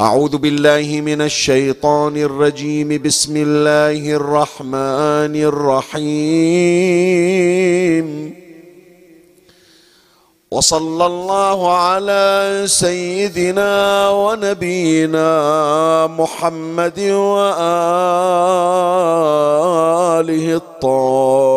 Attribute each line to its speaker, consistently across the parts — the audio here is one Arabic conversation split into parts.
Speaker 1: أعوذ بالله من الشيطان الرجيم. بسم الله الرحمن الرحيم. وصلى الله على سيدنا ونبينا محمد وآله الطاهرين.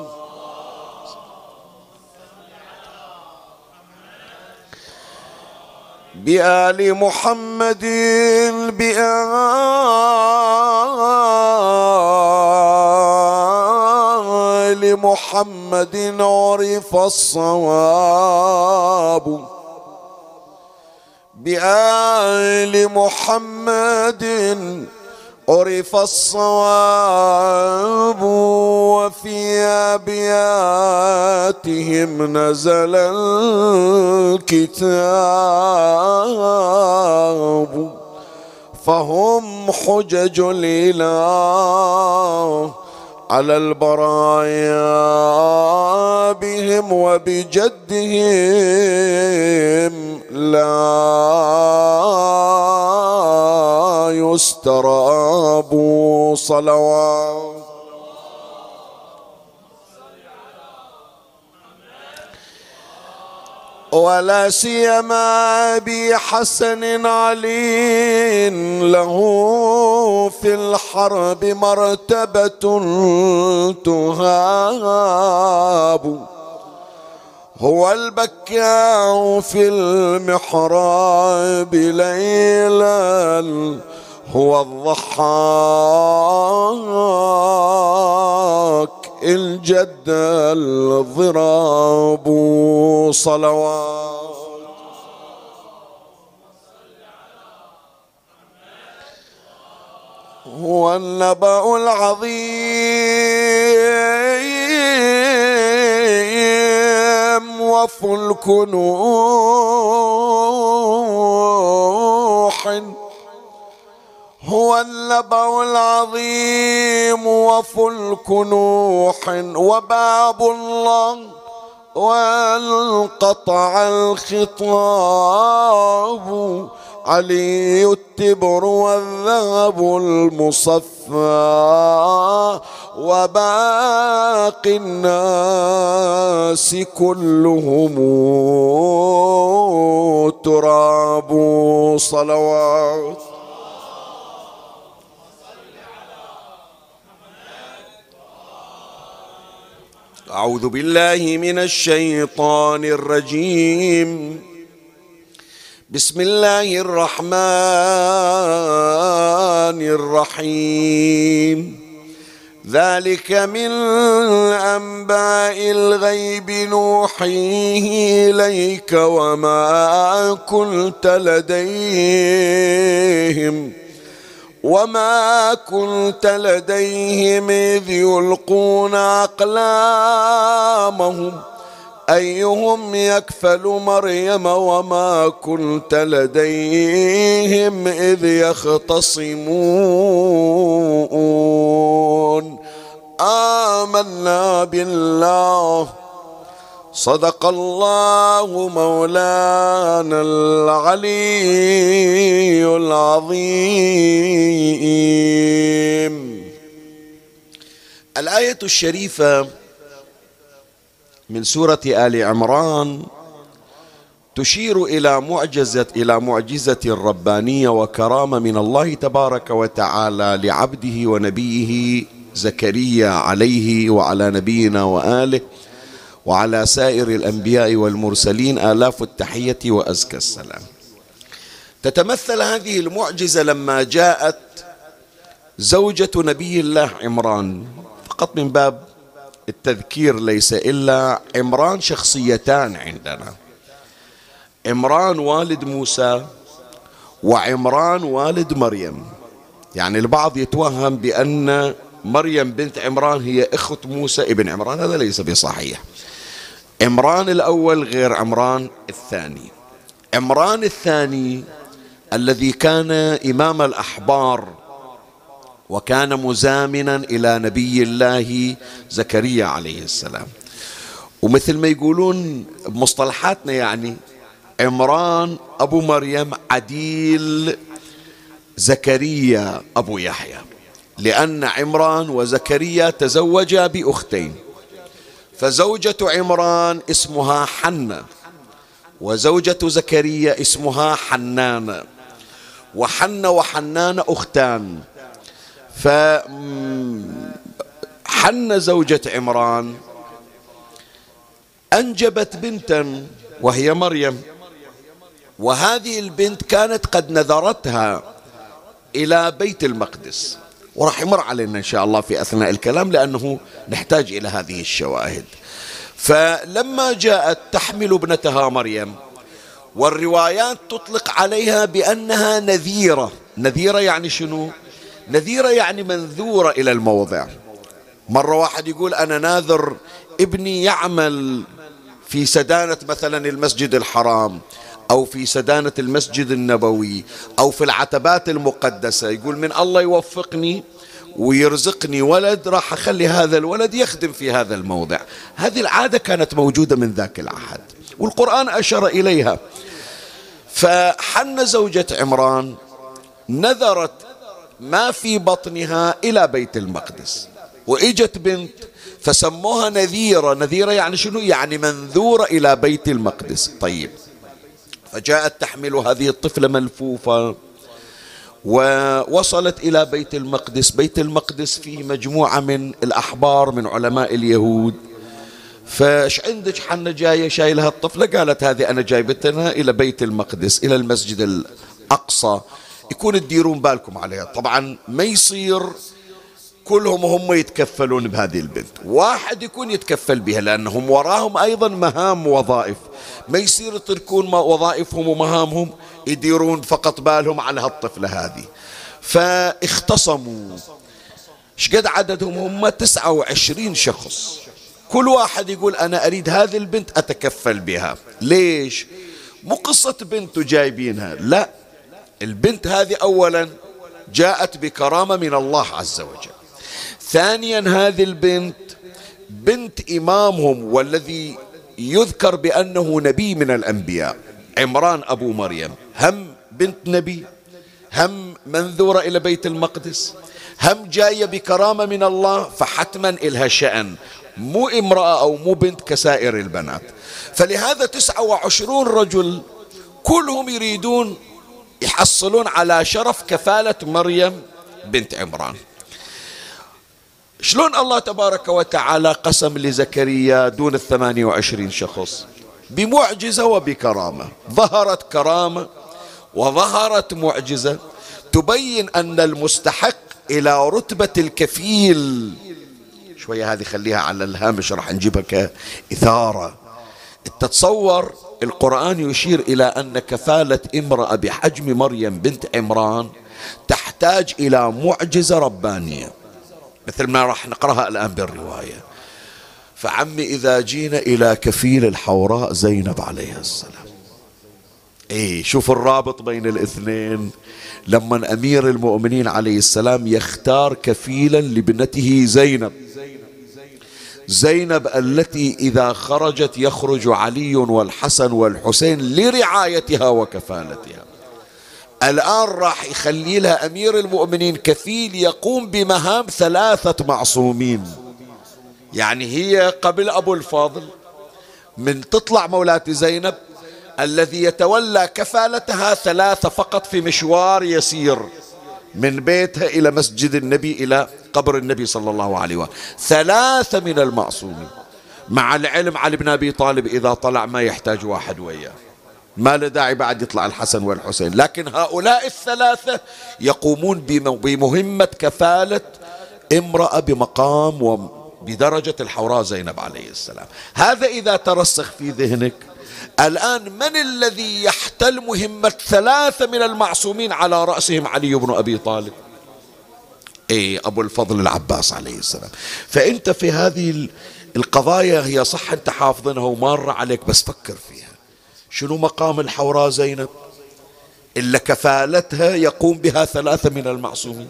Speaker 1: بآل محمد بآل محمد عرف الصواب. بآل محمد عرف الصواب وفي أبياتهم نزل الكتاب. فهم حجج الإله على البرايا بهم وبجدهم لا يستراب صلوات. ولا سيما بحسن علي له في الحرب مرتبة تهاب. هو البكاء في المحراب ليلا هو الضحاك الجد الضراب صلوات. هو النبأ العظيم وفلك نوح هو النبأ العظيم وفلك نوح وباب الله وانقطع الخطاب علي التبر والذهب المصفى وباقي الناس كلهم تراب صلوات أعوذ بالله من الشيطان الرجيم. بسم الله الرحمن الرحيم. ذلك من أنباء الغيب نوحيه إليك وما كنت لديهم. وما كنت لديهم اذ يلقون اقلامهم. ايهم يكفل مريم وما كنت لديهم اذ يختصمون. آمنا بالله صدق الله مولانا العلي العظيم. الآية الشريفة من سورة آل عمران تشير إلى معجزة إلى معجزة ربانية وكرامة من الله تبارك وتعالى لعبده ونبيه زكريا عليه وعلى نبينا وآله. وعلى سائر الأنبياء والمرسلين آلاف التحية وأزكى السلام. تتمثل هذه المعجزة لما جاءت زوجة نبي الله عمران. فقط من باب التذكير ليس إلا عمران شخصيتان عندنا. عمران والد موسى وعمران والد مريم. يعني البعض يتوهم بأن مريم بنت عمران هي أخت موسى ابن عمران. هذا ليس بصحيح. عمران الأول غير عمران الثاني. عمران الثاني الذي كان إمام الأحبار وكان مزامنا إلى نبي الله زكريا عليه السلام. ومثل ما يقولون بمصطلحاتنا يعني عمران أبو مريم عديل زكريا أبو يحيى. لأن عمران وزكريا تزوجا بأختين. فزوجة عمران اسمها حنة وزوجة زكريا اسمها حنان وحنة وحنان أختان. فحنة زوجة عمران أنجبت بنتا وهي مريم. وهذه البنت كانت قد نذرتها إلى بيت المقدس. وراح يمر علينا إن شاء الله في أثناء الكلام لأنه نحتاج إلى هذه الشواهد. فلما جاءت تحمل ابنتها مريم والروايات تطلق عليها بأنها نذيرة. نذيرة يعني شنو؟ نذيرة يعني منذورة إلى الموضع. مرة واحد يقول أنا ناذر ابني يعمل في سدانة مثلا المسجد الحرام. أو في سدانة المسجد النبوي أو في العتبات المقدسة. يقول من الله يوفقني ويرزقني ولد راح أخلي هذا الولد يخدم في هذا الموضع. هذه العادة كانت موجودة من ذاك العهد والقرآن أشار إليها. فحن زوجة عمران نذرت ما في بطنها إلى بيت المقدس. وإجت بنت فسموها نذيرة. نذيرة يعني شنو؟ يعني منذورة إلى بيت المقدس. طيب. فجاءت تحمل هذه الطفلة ملفوفة ووصلت إلى بيت المقدس. بيت المقدس فيه مجموعة من الأحبار من علماء اليهود. فايش عندك حنا جاية شايلها الطفلة قالت هذه أنا جايبتنا إلى بيت المقدس إلى المسجد الأقصى. يكون تديرون بالكم عليها. طبعا ما يصير كلهم هم يتكفلون بهذه البنت. واحد يكون يتكفل بها لأنهم وراهم أيضا مهام وظائف ما يصير يتركون وظائفهم ومهامهم يديرون فقط بالهم على هالطفلة هذه. فاختصموا. شقد عددهم هم تسعة وعشرين شخص. كل واحد يقول أنا أريد هذه البنت أتكفل بها. ليش؟ مو قصة بنت جايبينها. لا. البنت هذه أولا جاءت بكرامة من الله عز وجل. ثانيا هذه البنت بنت إمامهم والذي يذكر بأنه نبي من الأنبياء. عمران أبو مريم. هم بنت نبي هم منذورة إلى بيت المقدس هم جاية بكرامة من الله فحتما إلها شأن. مو امرأة أو مو بنت كسائر البنات. فلهذا تسعة وعشرون رجل كلهم يريدون يحصلون على شرف كفالة مريم بنت عمران. شلون الله تبارك وتعالى قسم لزكريا دون الثمانية وعشرين شخص؟ بمعجزة وبكرامة. ظهرت كرامة وظهرت معجزة تبين أن المستحق إلى رتبة الكفيل. شوية هذه خليها على الهامش راح نجيبها كإثارة تتصور القرآن يشير إلى أن كفالة امرأة بحجم مريم بنت عمران تحتاج إلى معجزة ربانية. مثل ما راح نقرأها الآن بالرواية. فعمي إذا جينا إلى كفيل الحوراء زينب عليها السلام. اي شوف الرابط بين الاثنين. لما أمير المؤمنين عليه السلام يختار كفيلا لابنته زينب. زينب التي إذا خرجت يخرج علي والحسن والحسين لرعايتها وكفالتها. الآن راح يخلي لها أمير المؤمنين كفيل يقوم بمهام ثلاثة معصومين. يعني هي قبل أبو الفاضل من تطلع مولاتي زينب الذي يتولى كفالتها ثلاثة فقط في مشوار يسير من بيتها إلى مسجد النبي إلى قبر النبي صلى الله عليه وسلم ثلاثة من المعصومين. مع العلم علي بن أبي طالب إذا طلع ما يحتاج واحد وياه. ما له داعي بعد يطلع الحسن والحسين. لكن هؤلاء الثلاثة يقومون بمهمة كفالة امرأة بمقام وبدرجة الحوراء زينب عليه السلام. هذا إذا ترسخ في ذهنك الآن من الذي يحتل مهمة ثلاثة من المعصومين على رأسهم علي بن أبي طالب؟ اي أبو الفضل العباس عليه السلام. فأنت في هذه القضايا هي صح أنت حافظنها ومارة عليك بس فكر فيها. شنو مقام الحوراء زينب؟ إلا كفالتها يقوم بها ثلاثة من المعصومين.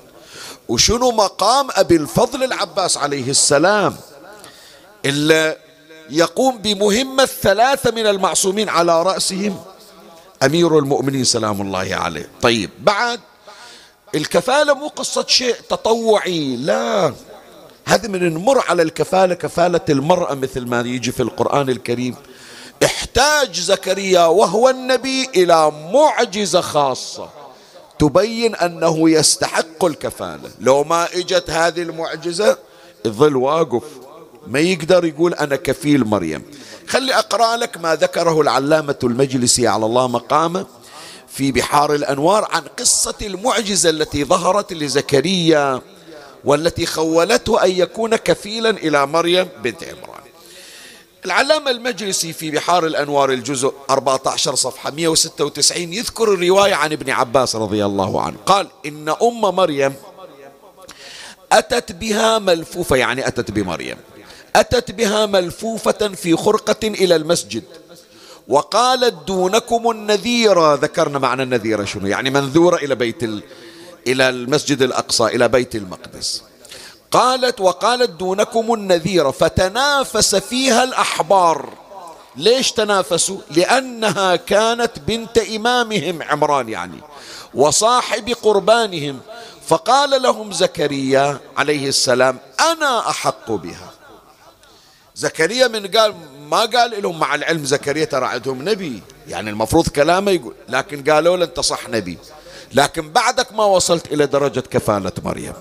Speaker 1: وشنو مقام أبي الفضل العباس عليه السلام؟ إلا يقوم بمهمة ثلاثة من المعصومين على رأسهم. أمير المؤمنين سلام الله عليه. طيب بعد الكفالة مو قصة شيء تطوعي لا. هذا من نمر على الكفالة كفالة المرأة مثل ما يجي في القرآن الكريم. احتاج زكريا وهو النبي إلى معجزة خاصة. تبين أنه يستحق الكفالة. لو ما إجت هذه المعجزة يظل واقف. ما يقدر يقول أنا كفيل مريم. خلي أقرأ لك ما ذكره العلامة المجلسي على الله مقامه في بحار الأنوار عن قصة المعجزة التي ظهرت لزكريا والتي خولته أن يكون كفيلا إلى مريم بنت عمران. العلامة المجلسي في بحار الأنوار الجزء 14 صفحة 196 يذكر الرواية عن ابن عباس رضي الله عنه. قال إن أم مريم أتت بها ملفوفة. يعني أتت بمريم. أتت بها ملفوفة في خرقة إلى المسجد. وقالت دونكم النذير. ذكرنا معنى النذير شنو؟ يعني منذورة إلى بيت ال... إلى المسجد الأقصى إلى بيت المقدس. قالت وقالت دونكم النذير فتنافس فيها الأحبار. ليش تنافسوا؟ لأنها كانت بنت إمامهم عمران يعني وصاحب قربانهم. فقال لهم زكريا عليه السلام أنا أحق بها. زكريا من قال ما قال لهم مع العلم زكريا ترى عندهم نبي. يعني المفروض كلامه يقول لكن قالوا له انت صح نبي. لكن بعدك ما وصلت إلى درجة كفالة مريم.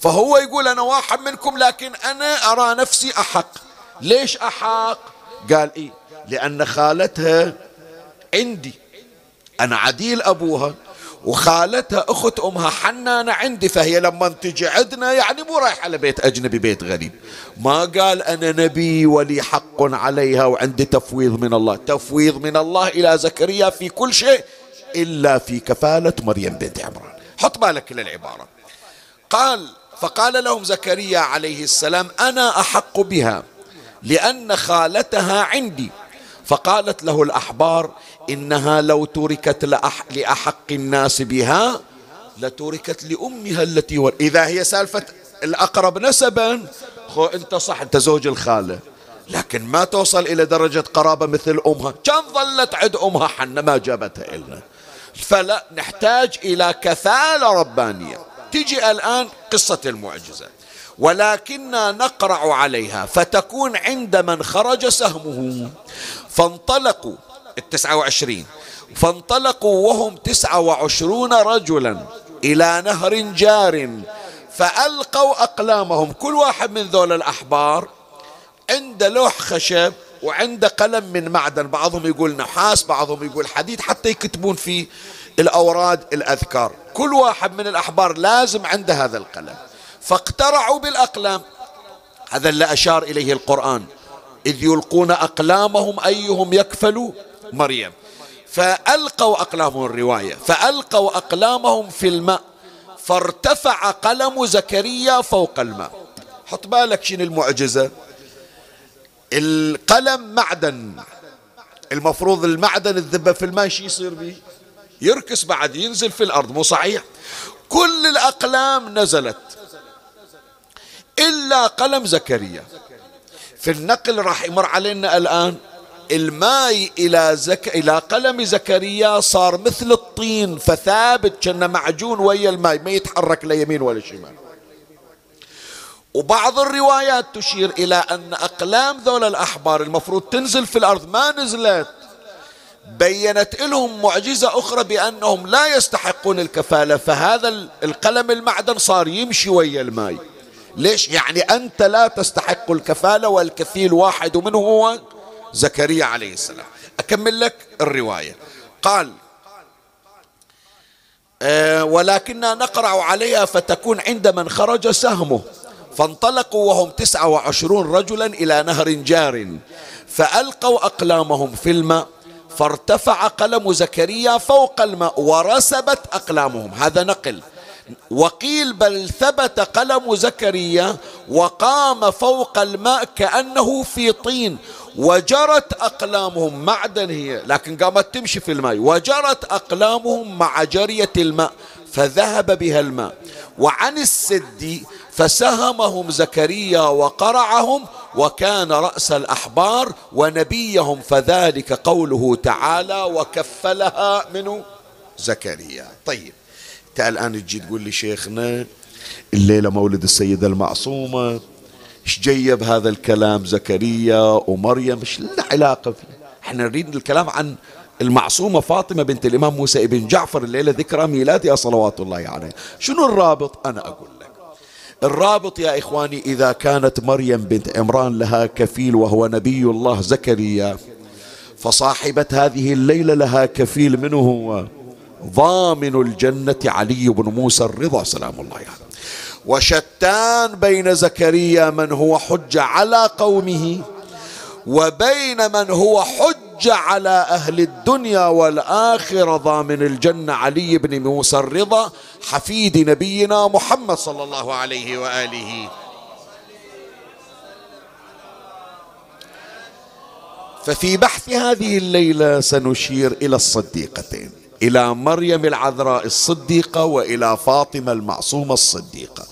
Speaker 1: فهو يقول أنا واحد منكم لكن أنا أرى نفسي أحق. ليش أحق؟ قال إيه؟ لأن خالتها عندي. أنا عديل أبوها وخالتها أخت أمها حنانة عندي فهي لما تجي عندنا يعني مو رايحة على بيت أجنبي بيت غريب. ما قال أنا نبي ولي حق عليها وعندي تفويض من الله. تفويض من الله إلى زكريا في كل شيء إلا في كفالة مريم بنت عمران. حط بالك للعبارة. قال فقال لهم زكريا عليه السلام أنا أحق بها لأن خالتها عندي. فقالت له الأحبار إنها لو تركت لأحق الناس بها لتركت لأمها التي ور... إذا هي سالفة الأقرب نسبا خو أنت صح أنت زوج الخالة. لكن ما توصل إلى درجة قرابة مثل أمها. كان ظلت عند أمها حنة ما جابتها إلنا. فلا نحتاج إلى كفالة ربانية. تجي الآن قصة المعجزة. ولكننا نقرع عليها. فتكون عند من خرج سهمه. فانطلقوا. التسعة وعشرين. فانطلقوا وهم تسعة وعشرون رجلا إلى نهر جار. فألقوا أقلامهم. كل واحد من ذول الأحبار عند لوح خشب وعند قلم من معدن. بعضهم يقول نحاس بعضهم يقول حديد حتى يكتبون فيه الأوراد الأذكار. كل واحد من الأحبار لازم عنده هذا القلم. فاقترعوا بالأقلام. هذا اللي أشار إليه القرآن. إذ يلقون أقلامهم أيهم يكفل؟ مريم. فألقوا أقلامهم الرواية. فألقوا أقلامهم في الماء. فارتفع قلم زكريا فوق الماء. حط بالك شنو المعجزة؟ القلم معدن. المفروض المعدن الذبة في الماء شو يصير به؟ يركس بعد ينزل في الأرض مو صحيح؟ كل الأقلام نزلت إلا قلم زكريا. في النقل راح يمر علينا الآن الماء إلى زك... إلى قلم زكريا صار مثل الطين فثابت كأنه معجون ويا الماء ما يتحرك لا يمين ولا شمال. وبعض الروايات تشير إلى أن أقلام ذول الأحبار المفروض تنزل في الأرض ما نزلت. بينت لهم معجزة أخرى بأنهم لا يستحقون الكفالة فهذا القلم المعدن صار يمشي ويا الماء ليش؟ يعني أنت لا تستحق الكفالة والكفيل واحد منه هو زكريا عليه السلام. أكمل لك الرواية. قال أه ولكننا نقرع عليها فتكون عند من خرج سهمه. فانطلقوا وهم تسعة وعشرون رجلا إلى نهر جار فألقوا أقلامهم في الماء. فارتفع قلم زكريا فوق الماء ورسبت أقلامهم. هذا نقل. وقيل بل ثبت قلم زكريا وقام فوق الماء كأنه في طين. وجرت أقلامهم معدن هي لكن قامت تمشي في الماء. وجرت أقلامهم مع جرية الماء. فذهب بها الماء. وعن السد فسهمهم زكريا وقرعهم وكان رأس الأحبار ونبيهم فذلك قوله تعالى وكفلها منه زكريا. طيب انت الآن تجي تقول لي شيخنا الليلة مولد السيدة المعصومة إيش جيب هذا الكلام زكريا ومريم؟ إيش له علاقة فيه؟ إحنا نريد الكلام عن المعصومة فاطمة بنت الإمام موسى ابن جعفر الليلة ذكرى ميلادها صلوات الله عليه. يعني. شنو الرابط؟ أنا أقول. الرابط يا إخواني إذا كانت مريم بنت عمران لها كفيل وهو نبي الله زكريا فصاحبة هذه الليلة لها كفيل منه هو ضامن الجنة علي بن موسى الرضا سلام الله عليه يعني. وشتان بين زكريا من هو حجة على قومه وبين من هو حجة على أهل الدنيا والآخرة ضامن الجنة. علي بن موسى الرضا حفيد نبينا محمد صلى الله عليه وآله. ففي بحث هذه الليلة سنشير إلى الصديقتين إلى مريم العذراء الصديقة وإلى فاطمة المعصومة الصديقة.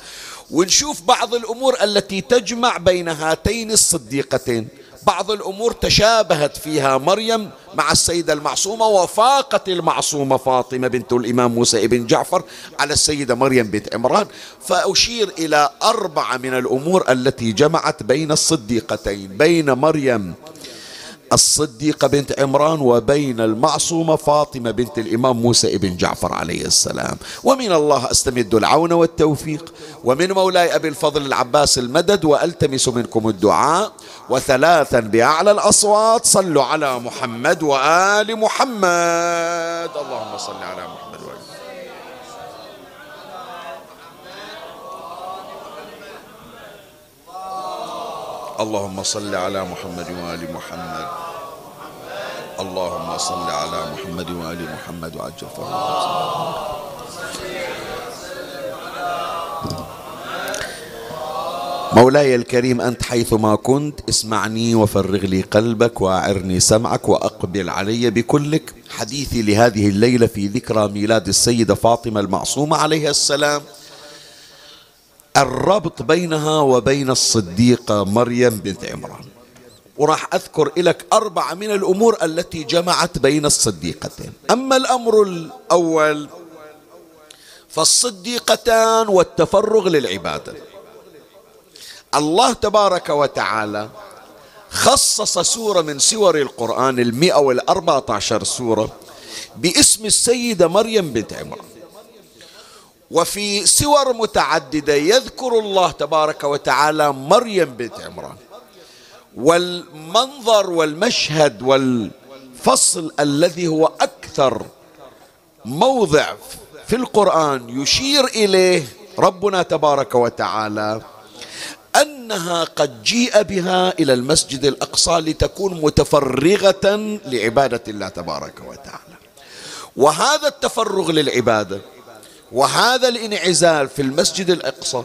Speaker 1: ونشوف بعض الأمور التي تجمع بين هاتين الصديقتين. بعض الأمور تشابهت فيها مريم مع السيدة المعصومة وفاقت المعصومة فاطمة بنت الإمام موسى بن جعفر على السيدة مريم بنت عمران. فأشير إلى أربعة من الأمور التي جمعت بين الصديقتين بين مريم الصديقة بنت عمران وبين المعصومة فاطمة بنت الإمام موسى بن جعفر عليه السلام. ومن الله أستمد العون والتوفيق. ومن مولاي أبي الفضل العباس المدد وألتمس منكم الدعاء. وثلاثا بأعلى الأصوات صلوا على محمد وآل محمد. اللهم صل على محمد وآل اللهم صل على محمد وآل محمد. اللهم صل على محمد وآل محمد وعجل فرجهم مولاي الكريم أنت حيثما كنت اسمعني وفرغ لي قلبك وأعرني سمعك وأقبل علي بكلك. حديثي لهذه الليلة في ذكرى ميلاد السيدة فاطمة المعصومة عليها السلام. الربط بينها وبين الصديقة مريم بنت عمران. وراح أذكر لك أربعة من الأمور التي جمعت بين الصديقتين. أما الأمر الأول فالصديقتان والتفرغ للعبادة. الله تبارك وتعالى خصص سورة من سور القرآن المئة والأربعة عشر سورة باسم السيدة مريم بنت عمران. وفي سور متعددة يذكر الله تبارك وتعالى مريم بنت عمران. والمنظر والمشهد والفصل الذي هو أكثر موضع في القرآن يشير إليه ربنا تبارك وتعالى أنها قد جيء بها إلى المسجد الأقصى لتكون متفرغة لعبادة الله تبارك وتعالى. وهذا التفرغ للعبادة وهذا الانعزال في المسجد الأقصى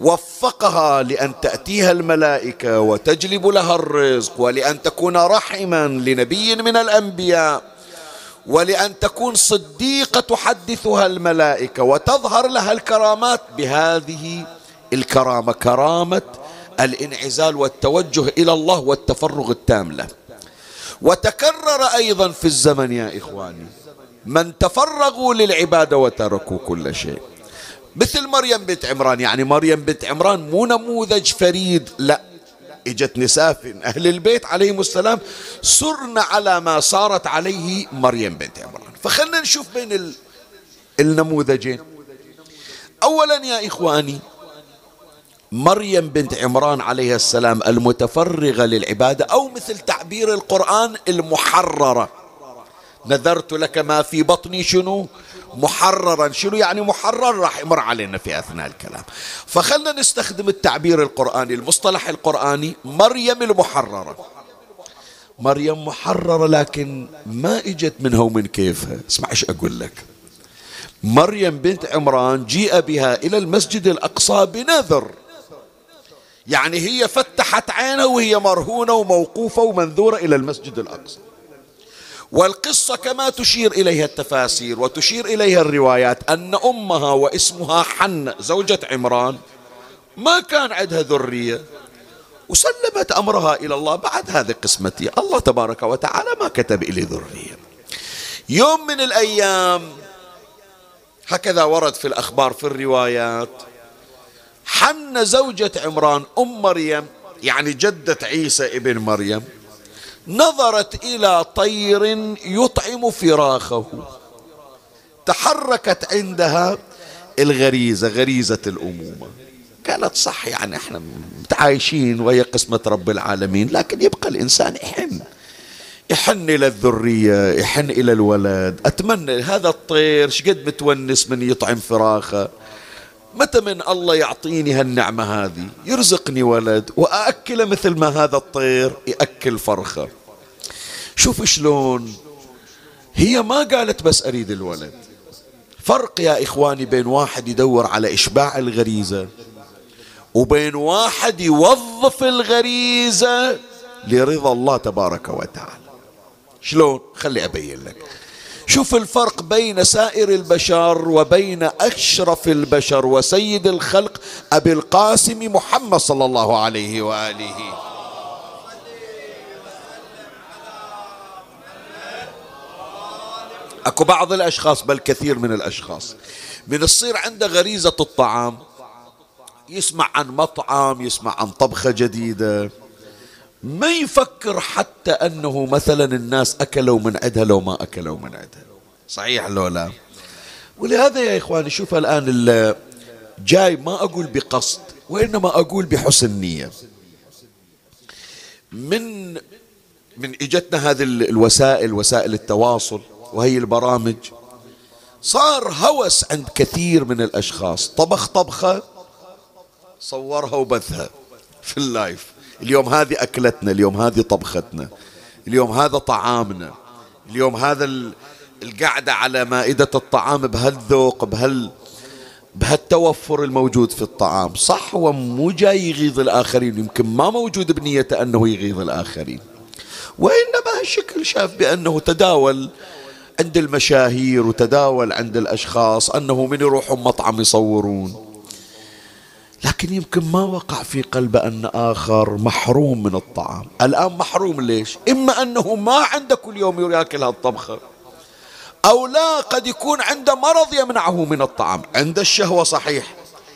Speaker 1: وفقها لأن تأتيها الملائكة وتجلب لها الرزق ولأن تكون رحما لنبي من الأنبياء ولأن تكون صديقة تحدثها الملائكة وتظهر لها الكرامات. بهذه الكرامة كرامة الانعزال والتوجه إلى الله والتفرغ التام له. وتكرر أيضا في الزمن يا إخواني. من تفرغوا للعبادة وتركوا كل شيء. مثل مريم بنت عمران يعني مريم بنت عمران مو نموذج فريد لا. إجت نساء من أهل البيت عليهم السلام سرن على ما صارت عليه مريم بنت عمران. فخلنا نشوف بين النموذجين. اولا يا إخواني مريم بنت عمران عليها السلام المتفرغة للعبادة أو مثل تعبير القرآن المحررة. نذرت لك ما في بطني شنو؟ محررا. شنو يعني محرر؟ راح يمر علينا في أثناء الكلام. فخلنا نستخدم التعبير القرآني المصطلح القرآني مريم المحررة. مريم محررة لكن ما إجت منها ومن كيفها. اسمع إيش أقول لك. مريم بنت عمران جيء بها إلى المسجد الأقصى بنذر. يعني هي فتحت عينها وهي مرهونة وموقوفة ومنذورة إلى المسجد الأقصى. والقصة كما تشير إليها التفاسير وتشير إليها الروايات أن أمها واسمها حنة زوجة عمران ما كان عندها ذرية وسلمت أمرها إلى الله بعد هذه قسمتي. الله تبارك وتعالى ما كتب إلي ذرية. يوم من الأيام هكذا ورد في الأخبار في الروايات حن زوجة عمران أم مريم يعني جدة عيسى ابن مريم نظرت إلى طير يطعم فراخه. تحركت عندها الغريزة غريزة الأمومة. قالت صح يعني إحنا متعايشين وهي قسمة رب العالمين لكن يبقى الإنسان يحن. يحن إلى الذرية يحن إلى الولد. أتمنى هذا الطير شقد متونس من يطعم فراخه؟ متى من الله يعطيني هالنعمة هذه؟ يرزقني ولد وأأكله مثل ما هذا الطير يأكل فرخة. شوف شلون. هي ما قالت بس أريد الولد. فرق يا إخواني بين واحد يدور على إشباع الغريزة وبين واحد يوظف الغريزة لرضا الله تبارك وتعالى. شلون؟ خلي أبين لك. شوف الفرق بين سائر البشر وبين أشرف البشر وسيد الخلق أبي القاسم محمد صلى الله عليه وآله. أكو بعض الأشخاص بل كثير من الأشخاص من تصير عنده غريزة الطعام يسمع عن مطعم يسمع عن طبخة جديدة ما يفكر حتى أنه مثلا الناس أكلوا من عندها لو ما أكلوا من عندها صحيح لو لا؟ ولهذا يا إخواني شوف الآن جاي ما أقول بقصد وإنما أقول بحسن نية. من من إجتنا هذه الوسائل وسائل التواصل وهي البرامج صار هوس عند كثير من الأشخاص. طبخ طبخة صورها وبثها في اللايف. اليوم هذه أكلتنا اليوم هذه طبختنا اليوم هذا طعامنا اليوم هذا القعدة على مائدة الطعام بهالذوق بهال بهالتوفر الموجود في الطعام. صح هو مو جاي يغيظ الآخرين يمكن ما موجود بنيته أنه يغيظ الآخرين. وإنما هالشكل شاف بأنه تداول عند المشاهير وتداول عند الأشخاص أنه من يروحون مطعم يصورون. لكن يمكن ما وقع في قلبه أن آخر محروم من الطعام. الآن محروم ليش؟ إما أنه ما عنده كل يوم يأكل هالطبخة أو لا قد يكون عنده مرض يمنعه من الطعام. عنده الشهوة صحيح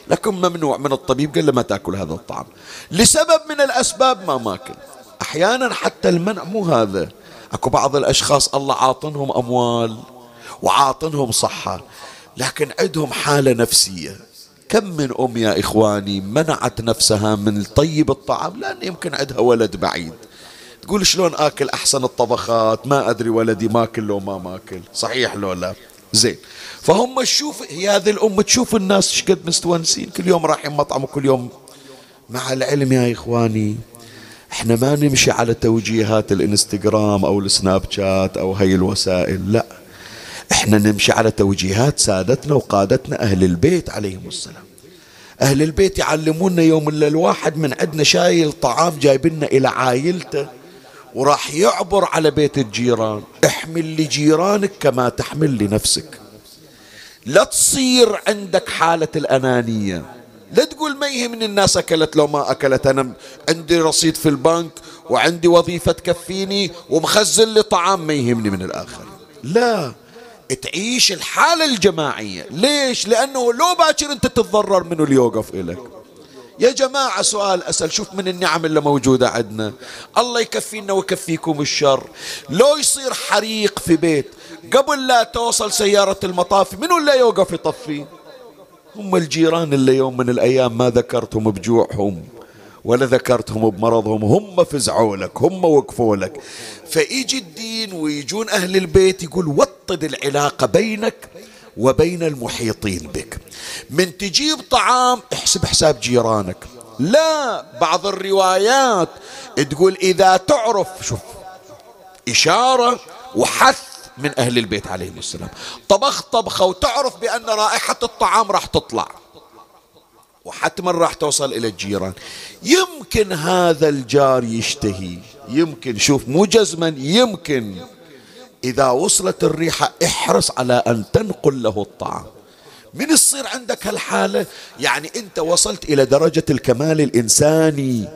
Speaker 1: لكن ممنوع من الطبيب قال له ما تأكل هذا الطعام. لسبب من الأسباب ما ماكل. أحيانا حتى المنع مو هذا. أكو بعض الأشخاص الله عاطنهم أموال وعاطنهم صحة لكن عندهم حالة نفسية. كم من أم يا إخواني منعت نفسها من طيب الطعام؟ لأن يمكن عندها ولد بعيد. تقول شلون آكل أحسن الطبخات؟ ما أدري ولدي ماكل لو ما ماكل. صحيح لو لا. زين. فهم تشوف هي هذه الأم تشوف الناس شقد مستونسين. كل يوم رايحين مطعم وكل يوم. مع العلم يا إخواني إحنا ما نمشي على توجيهات الإنستغرام أو السناب شات أو هي الوسائل. لا. إحنا نمشي على توجيهات سادتنا وقادتنا أهل البيت عليهم السلام. أهل البيت يعلمونا يوم الا الواحد من عندنا شايل طعام جايبنا إلى عائلته وراح يعبر على بيت الجيران. احمل لجيرانك كما تحمل لنفسك لا تصير عندك حالة الأنانية. لا تقول ما يهمني الناس أكلت لو ما أكلت. أنا عندي رصيد في البنك وعندي وظيفة تكفيني ومخزن لي طعام ما يهمني من الآخر. لا. تعيش الحالة الجماعية. ليش؟ لأنه لو باكر أنت تتضرر منه اللي يوقف إليك يا جماعة سؤال أسأل. شوف من النعم اللي موجودة عندنا. الله يكفينا ويكفيكم الشر. لو يصير حريق في بيت قبل لا توصل سيارة المطافي منو اللي يوقف يطفي؟ هم الجيران اللي يوم من الأيام ما ذكرتهم بجوعهم. ولا ذكرتهم بمرضهم هم فزعوا لك هم وقفوا لك. فيجي الدين ويجون أهل البيت يقول وطد العلاقة بينك وبين المحيطين بك. من تجيب طعام احسب حساب جيرانك. لا بعض الروايات تقول إذا تعرف شوف إشارة وحث من أهل البيت عليهم السلام. طبخ طبخة وتعرف بأن رائحة الطعام راح تطلع. وحتما راح توصل إلى الجيران. يمكن هذا الجار يشتهي. يمكن شوف مو جزما يمكن. إذا وصلت الريحة احرص على أن تنقل له الطعام. من تصير عندك هالحالة؟ يعني أنت وصلت إلى درجة الكمال الإنساني.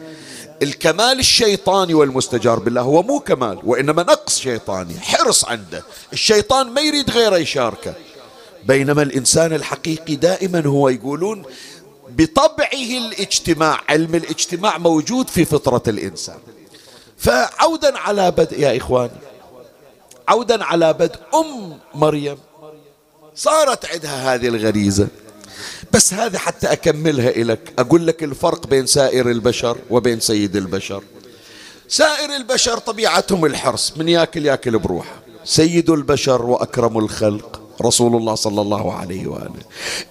Speaker 1: الكمال الشيطاني والمستجار بالله. هو مو كمال وإنما نقص شيطاني. حرص عنده. الشيطان ما يريد غيره يشاركه. بينما الإنسان الحقيقي دائما هو يقولون بطبعه الاجتماع علم الاجتماع موجود في فطرة الإنسان. فعودا على بدء يا إخواني عودا على بدء أم مريم صارت عندها هذه الغريزة. بس هذه حتى أكملها لك أقول لك الفرق بين سائر البشر وبين سيد البشر. سائر البشر طبيعتهم الحرص من ياكل ياكل بروحه. سيد البشر وأكرم الخلق رسول الله صلى الله عليه وآله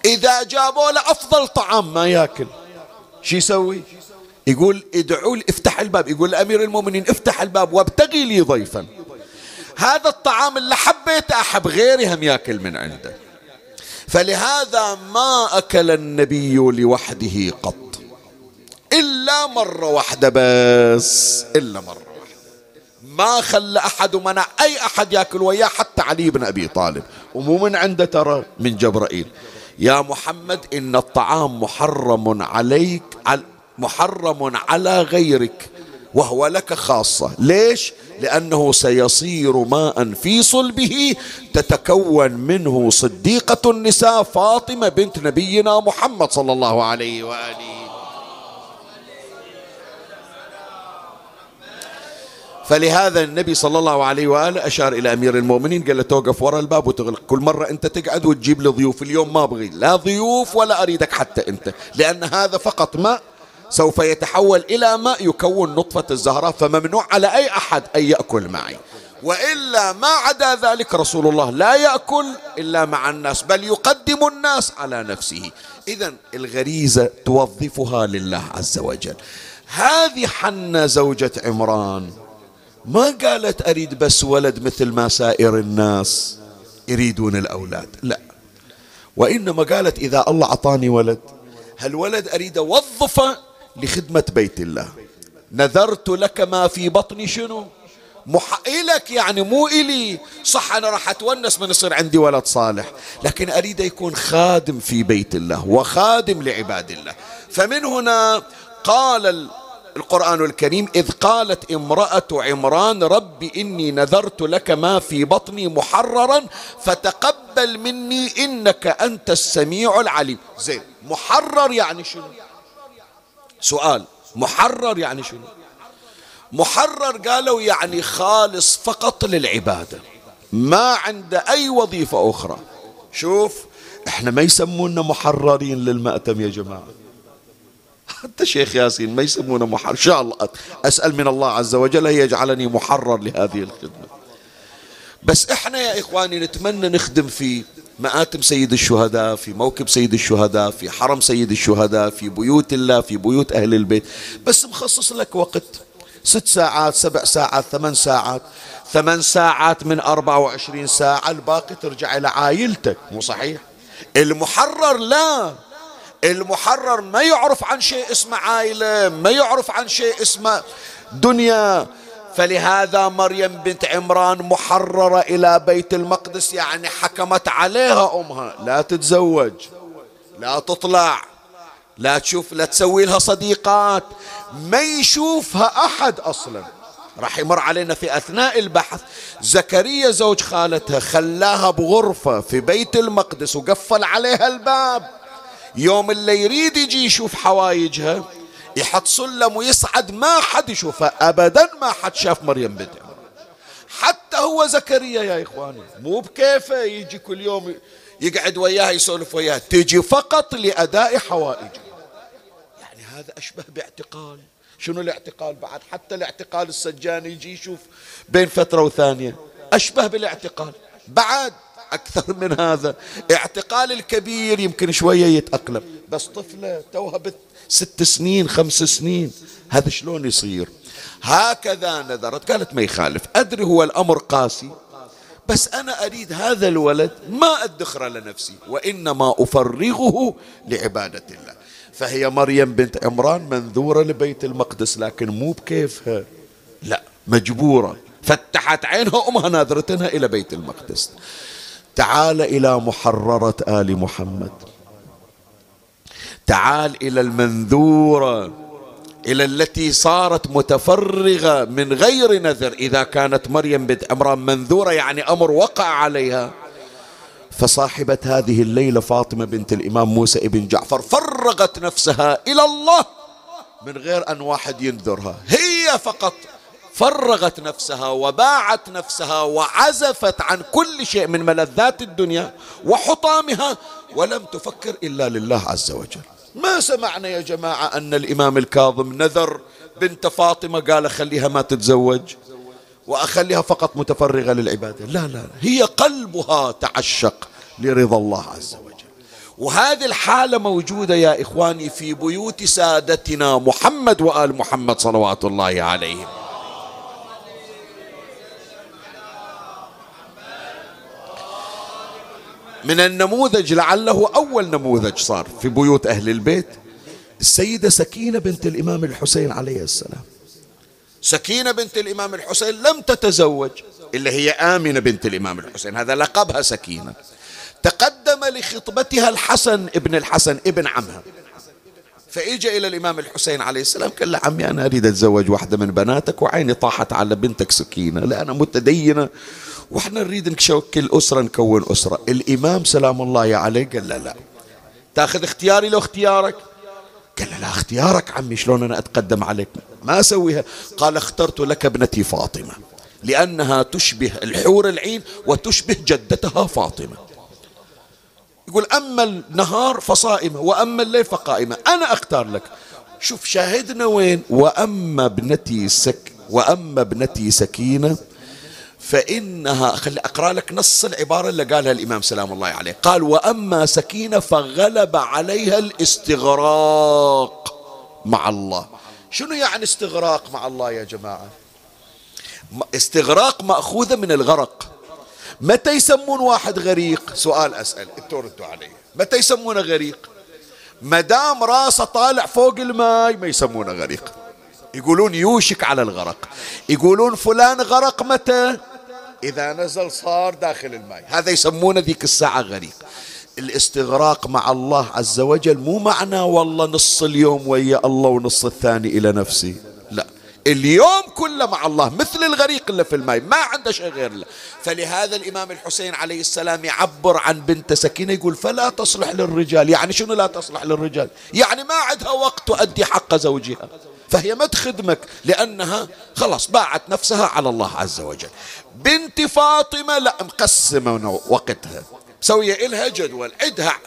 Speaker 1: إذا جابوا له أفضل طعام ما ياكل شو يسوي يقول ادعوا افتح الباب يقول لأمير المؤمنين افتح الباب وابتغي لي ضيفا هذا الطعام اللي حبيته أحب غيري هم ياكل من عنده فلهذا ما أكل النبي لوحده قط إلا مرة واحدة بس إلا مرة ما خلى أحد ومنع أي أحد يأكل وياه حتى علي بن أبي طالب ومو من عنده ترى من جبرائيل. يا محمد إن الطعام محرم عليك محرم على غيرك وهو لك خاصة. ليش؟ لأنه سيصير ماء في صلبه تتكون منه صديقة النساء فاطمة بنت نبينا محمد صلى الله عليه وآله فلهذا النبي صلى الله عليه وآله أشار إلى أمير المؤمنين قال له توقف وراء الباب وتغلق. كل مرة أنت تقعد وتجيب لي ضيوف اليوم ما أبغي. لا ضيوف ولا أريدك حتى أنت. لأن هذا فقط ماء. سوف يتحول إلى ماء يكون نطفة الزهراء فممنوع على أي أحد أن يأكل معي. وإلا ما عدا ذلك رسول الله لا يأكل إلا مع الناس بل يقدم الناس على نفسه. إذا الغريزة توظفها لله عز وجل. هذه حنة زوجة عمران. ما قالت أريد بس ولد مثل ما سائر الناس يريدون الأولاد؟ لا. وإنما قالت إذا الله أعطاني ولد هالولد أريد أوظفه لخدمة بيت الله؟ نذرت لك ما في بطني شنو؟ مح... إلك يعني مو إلي. صح أنا راح أتونس من يصير عندي ولد صالح لكن أريد يكون خادم في بيت الله وخادم لعباد الله. فمن هنا قال القرآن الكريم إذ قالت امرأة عمران رب إني نذرت لك ما في بطني محررا فتقبل مني إنك أنت السميع العليم. زين محرر يعني شنو؟ سؤال محرر يعني شنو؟ محرر قالوا يعني خالص فقط للعبادة ما عنده أي وظيفة أخرى. شوف إحنا ما يسمونا محررين للمأتم يا جماعة. حتى شيخ ياسين ما يسمونه محرر. إن شاء الله. أسأل من الله عز وجل أن يجعلني محرر لهذه الخدمة. بس إحنا يا إخواني نتمنى نخدم في مآتم سيد الشهداء في موكب سيد الشهداء في حرم سيد الشهداء في بيوت الله في بيوت أهل البيت. بس مخصص لك وقت. ست ساعات سبع ساعات ثمان ساعات. ثمان ساعات من أربعة وعشرين ساعة. الباقي ترجع إلى عائلتك. مو صحيح؟ المحرر لا. المحرر ما يعرف عن شيء اسمه عائلة ما يعرف عن شيء اسمه دنيا. فلهذا مريم بنت عمران محررة إلى بيت المقدس يعني حكمت عليها أمها لا تتزوج لا تطلع لا تشوف لا تسوي لها صديقات ما يشوفها أحد أصلا. راح يمر علينا في أثناء البحث زكريا زوج خالتها خلاها بغرفة في بيت المقدس وقفل عليها الباب. يوم اللي يريد يجي يشوف حوايجها يحط سلم ويصعد ما حد يشوفها أبدا ما حد شاف مريم بنت حتى هو زكريا يا إخواني مو بكيفه يجي كل يوم يقعد وياها يسولف وياها تجي فقط لأداء حوائجه. يعني هذا أشبه باعتقال. شنو الاعتقال بعد؟ حتى الاعتقال السجان يجي يشوف بين فترة وثانية. أشبه بالاعتقال. بعد أكثر من هذا. اعتقال الكبير يمكن شوية يتأقلم. بس طفلة توها ست سنين خمس سنين. هذا شلون يصير؟ هكذا نذرت. قالت ما يخالف. أدري هو الأمر قاسي. بس أنا أريد هذا الولد ما أدخر لنفسي وإنما أفرغه لعبادة الله. فهي مريم بنت عمران منذورة لبيت المقدس لكن مو بكيفها. لا مجبورة. فتحت عينها أمها ناظرتها إلى بيت المقدس. تعال إلى محررة آل محمد. تعال إلى المنذورة إلى التي صارت متفرغة من غير نذر. إذا كانت مريم بنت عمران منذورة يعني أمر وقع عليها. فصاحبة هذه الليلة فاطمة بنت الإمام موسى ابن جعفر فرغت نفسها إلى الله من غير أن واحد ينذرها. هي فقط فرغت نفسها وباعت نفسها وعزفت عن كل شيء من ملذات الدنيا وحطامها ولم تفكر إلا لله عز وجل. ما سمعنا يا جماعة أن الإمام الكاظم نذر بنت فاطمة قال خليها ما تتزوج وأخليها فقط متفرغة للعبادة. لا لا هي قلبها تعشق لرضا الله عز وجل. وهذه الحالة موجودة يا إخواني في بيوت سادتنا محمد وآل محمد صلوات الله عليهم. من النموذج لعله أول نموذج صار في بيوت أهل البيت. السيدة سكينة بنت الإمام الحسين عليه السلام. سكينة بنت الإمام الحسين لم تتزوج إلا هي آمنة بنت الإمام الحسين. هذا لقبها سكينة. تقدم لخطبتها الحسن ابن الحسن ابن عمها. فإجا إلى الإمام الحسين عليه السلام قال له عمي أنا أريد أتزوج واحدة من بناتك وعيني طاحت على بنتك سكينة لأنا متدينة. وإحنا نريد نشكل أسرة نكون أسرة. الإمام سلام الله عليه قال له لا. تاخذ اختياري لو اختيارك؟ قال لا اختيارك عمي شلون أنا أتقدم عليك؟ ما أسويها. قال اخترت لك ابنتي فاطمة لأنها تشبه الحور العين وتشبه جدتها فاطمة. يقول أما النهار فصائمة وأما الليل فقائمة. أنا أختار لك. شوف شاهدنا وين؟ وأما ابنتي سك وأما ابنتي سكينة فإنها خلي أقرأ لك نص العبارة اللي قالها الإمام سلام الله عليه. قال وأما سكينة فغلب عليها الاستغراق مع الله. شنو يعني استغراق مع الله يا جماعة؟ استغراق مأخوذة من الغرق. متى يسمون واحد غريق؟ سؤال أسأل. أنتوا ردوا علي. متى يسمونه غريق؟ مدام راسه طالع فوق الماء ما يسمونه غريق. يقولون يوشك على الغرق. يقولون فلان غرق متى؟ إذا نزل صار داخل الماء. هذا يسمونه ذيك الساعة غريق. الاستغراق مع الله عز وجل مو معنى والله نص اليوم ويا الله ونص الثاني إلى نفسي. لا. اليوم كله مع الله مثل الغريق اللي في الماء ما عنده شيء غير الله فلهذا الإمام الحسين عليه السلام يعبر عن بنت سكينة يقول فلا تصلح للرجال. يعني شنو لا تصلح للرجال؟ يعني ما عندها وقت تؤدي حق زوجها. فهي ما تخدمك لأنها خلاص باعت نفسها على الله عز وجل. بنت فاطمة لا مقسمة وقتها. مسوية إلها جدول عندها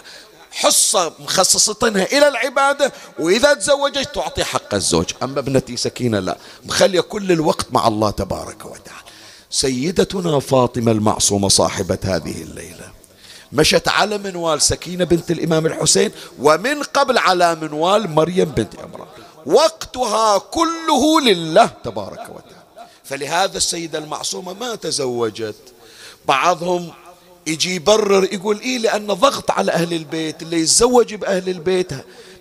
Speaker 1: حصة مخصصتنها إلى العبادة وإذا تزوجت تعطي حق الزوج. أما ابنتي سكينة لا مخلية كل الوقت مع الله تبارك وتعالى. سيدتنا فاطمة المعصومة صاحبة هذه الليلة. مشت على منوال سكينة بنت الإمام الحسين ومن قبل على منوال مريم بنت عمران. وقتها كله لله تبارك وتعالى. فلهذا السيدة المعصومة ما تزوجت. بعضهم يجي يبرر يقول إيه لأن ضغط على أهل البيت اللي يتزوج بأهل البيت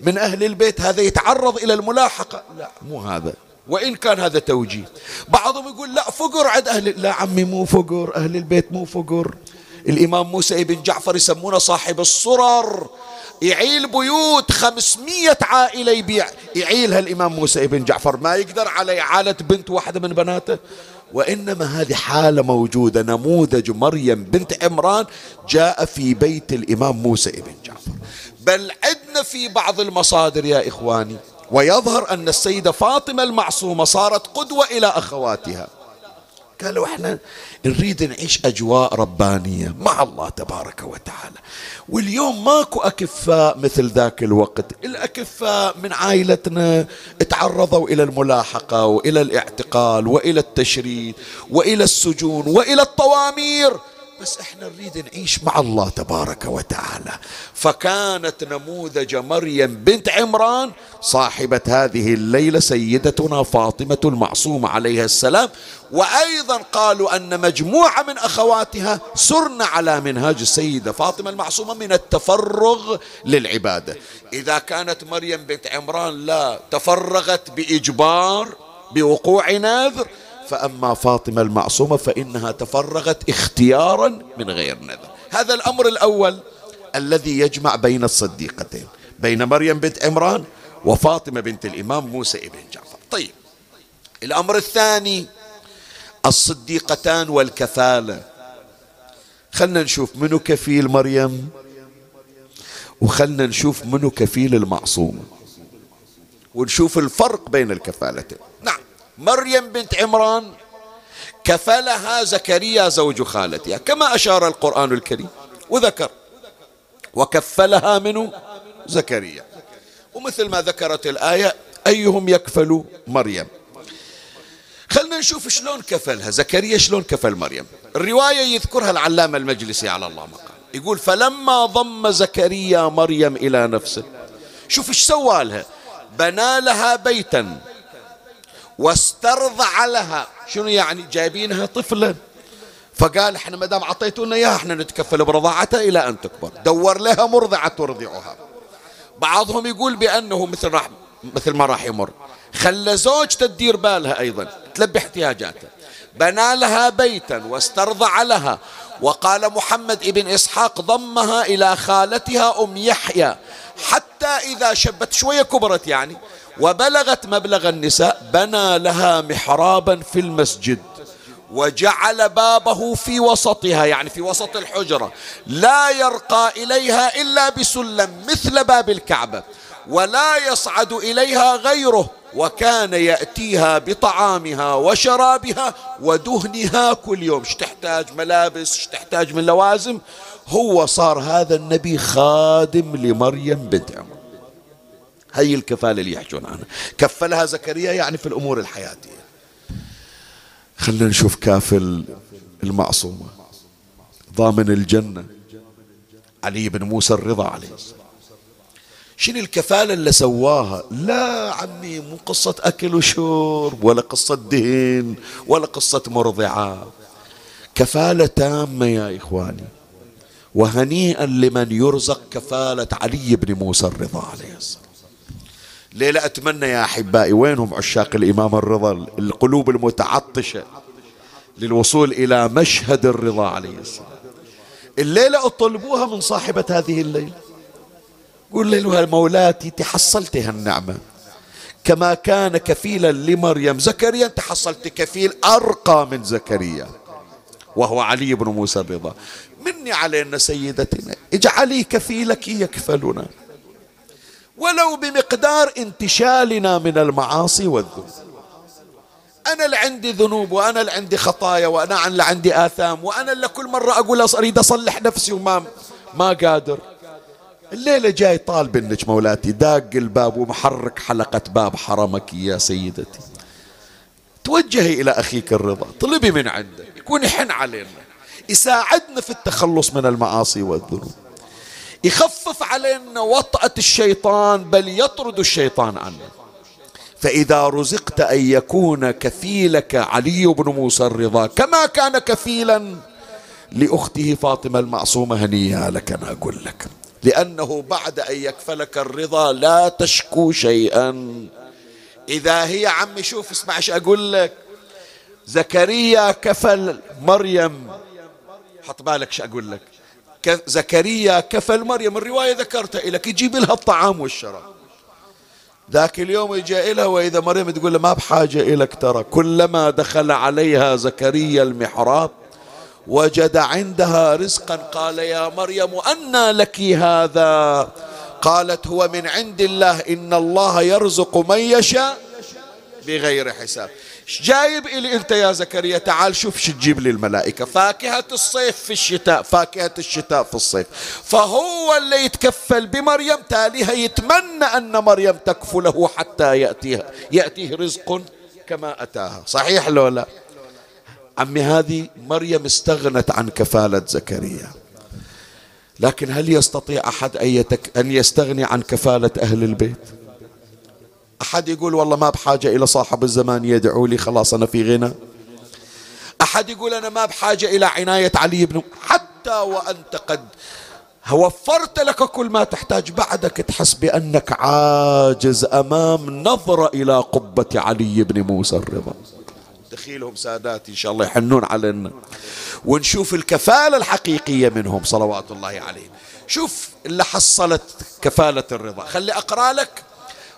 Speaker 1: من أهل البيت هذا يتعرض إلى الملاحقة. لا مو هذا. وإن كان هذا توجيه. بعضهم يقول لا فقر عند أهل لا عمي مو فقر أهل البيت مو فقر. الإمام موسى بن جعفر يسمونه صاحب الصرر يعيل بيوت خمسمية عائلة يبيع. يعيلها الإمام موسى بن جعفر. ما يقدر على إعالة بنت واحدة من بناته. وإنما هذه حالة موجودة نموذج مريم بنت عمران جاء في بيت الإمام موسى بن جعفر. بل عدنا في بعض المصادر يا إخواني. ويظهر أن السيدة فاطمة المعصومة صارت قدوة إلى أخواتها. قالوا إحنا نريد نعيش أجواء ربانية مع الله تبارك وتعالى. واليوم ماكو أكفاء مثل ذاك الوقت. الأكفاء من عائلتنا تعرضوا إلى الملاحقة وإلى الاعتقال وإلى التشريد وإلى السجون وإلى الطوامير. بس إحنا نريد نعيش مع الله تبارك وتعالى. فكانت نموذج مريم بنت عمران صاحبة هذه الليلة سيدتنا فاطمة المعصومة عليها السلام وأيضا قالوا أن مجموعة من أخواتها سرن على منهاج السيدة فاطمة المعصومة من التفرغ للعبادة. إذا كانت مريم بنت عمران لا تفرغت بإجبار بوقوع نذر فأما فاطمة المعصومة فإنها تفرغت اختيارا من غير نذر. هذا الأمر الأول الذي يجمع بين الصديقتين بين مريم بنت عمران وفاطمة بنت الإمام موسى بن جعفر. طيب الأمر الثاني الصديقتان والكفالة. خلنا نشوف منو كفيل مريم وخلنا نشوف منو كفيل المعصومة ونشوف الفرق بين الكفالتين. نعم. مريم بنت عمران كفلها زكريا زوج خالتها كما أشار القرآن الكريم وذكر وكفلها منه زكريا. ومثل ما ذكرت الآية أيهم يكفل مريم؟ خلنا نشوف شلون كفلها. زكريا شلون كفل مريم؟ الرواية يذكرها العلامة المجلسي على الله مقال يقول فلما ضم زكريا مريم إلى نفسه شوف إيش سوى لها؟ بنى لها بيتا واسترضع لها. شنو يعني؟ جايبينها طفلا. فقال إحنا ما دام اعطيتونا إياها إحنا نتكفل برضاعتها إلى أن تكبر. دور لها مرضعة ترضعها. بعضهم يقول بأنه مثل راح مثل ما راح يمر. خلى زوجته تدير بالها أيضا تلبي احتياجاتها. بنى لها بيتا واسترضع لها. وقال محمد ابن إسحاق ضمها إلى خالتها أم يحيى. حتى إذا شبت شوية كبرت يعني وبلغت مبلغ النساء بنى لها محرابا في المسجد وجعل بابه في وسطها يعني في وسط الحجرة لا يرقى إليها إلا بسلم مثل باب الكعبة ولا يصعد إليها غيره وكان يأتيها بطعامها وشرابها ودهنها كل يوم. تحتاج؟ ملابس تحتاج من لوازم؟ هو صار هذا النبي خادم لمريم بنت عمر هي الكفالة اللي يحجون عنها. كفلها زكريا يعني في الأمور الحياتية. خلنا نشوف كافل المعصومة. ضامن الجنة. علي بن موسى الرضا عليه. شنو الكفالة اللي سواها؟ لا عمي مو قصة أكل وشرب ولا قصة دهن ولا قصة مرضعة. كفالة تامة يا إخواني. وهنيئا لمن يرزق كفالة علي بن موسى الرضا عليه. السلام ليلة أتمنى يا أحبائي وينهم عشاق الإمام الرضا القلوب المتعطشة للوصول إلى مشهد الرضا عليه السلام. الليلة أطلبوها من صاحبة هذه الليلة. قول لها مولاتي تحصلت هالنعمة. كما كان كفيلا لمريم. زكريا تحصلت كفيل أرقى من زكريا وهو علي بن موسى الرضا. مني علينا سيدتنا. اجعلي كفيلك يكفلنا. ولو بمقدار انتشالنا من المعاصي والذنوب. أنا اللي عندي ذنوب وأنا اللي عندي خطايا وأنا اللي عندي آثام وأنا اللي كل مرة أقول أريد أصلح نفسي وما ما قادر. الليلة جاي طالب منك مولاتي داق الباب ومحرك حلقة باب حرمك يا سيدتي. توجهي إلى أخيك الرضا طلبي من عنده يكون يحن علينا يساعدنا في التخلص من المعاصي والذنوب. يخفف علينا وطأة الشيطان بل يطرد الشيطان عنا فإذا رزقت أن يكون كفيلك علي بن موسى الرضا كما كان كفيلا لأخته فاطمة المعصومة هنيئا لك أنا أقول لك. لأنه بعد أن يكفلك الرضا لا تشكو شيئا. إذا هي عمي شوف اسمع إيش أقول لك. زكريا كفل مريم. حط بالك شو أقول لك. زكريا كفل مريم. الرواية ذكرتها لك يجيب لها الطعام والشراب. ذاك اليوم يجي إلها وإذا مريم تقول له ما بحاجة إلك ترى. كلما دخل عليها زكريا المحراب وجد عندها رزقا. قال يا مريم أنى لك هذا؟ قالت هو من عند الله. إن الله يرزق من يشاء بغير حساب. جايب إلي أنت يا زكريا؟ تعال شوف شو تجيب لي الملائكة. فاكهة الصيف في الشتاء فاكهة الشتاء في الصيف. فهو اللي يتكفل بمريم تاليها يتمنى أن مريم تكفله حتى يأتيها يأتيه رزق كما أتاها. صحيح لو لا؟ عمي هذه مريم استغنت عن كفالة زكريا. لكن هل يستطيع أحد أن يستغني عن كفالة أهل البيت؟ أحد يقول والله ما بحاجة إلى صاحب الزمان يدعو لي خلاص أنا في غنى. أحد يقول أنا ما بحاجة إلى عناية علي بن حتى وأنت قد وفرت لك كل ما تحتاج بعدك تحس بأنك عاجز أمام نظرة إلى قبة علي بن موسى الرضا. دخيلهم ساداتي إن شاء الله يحنون علينا. ونشوف الكفالة الحقيقية منهم صلوات الله عليهم. شوف اللي حصلت كفالة الرضا. خلي أقرأ لك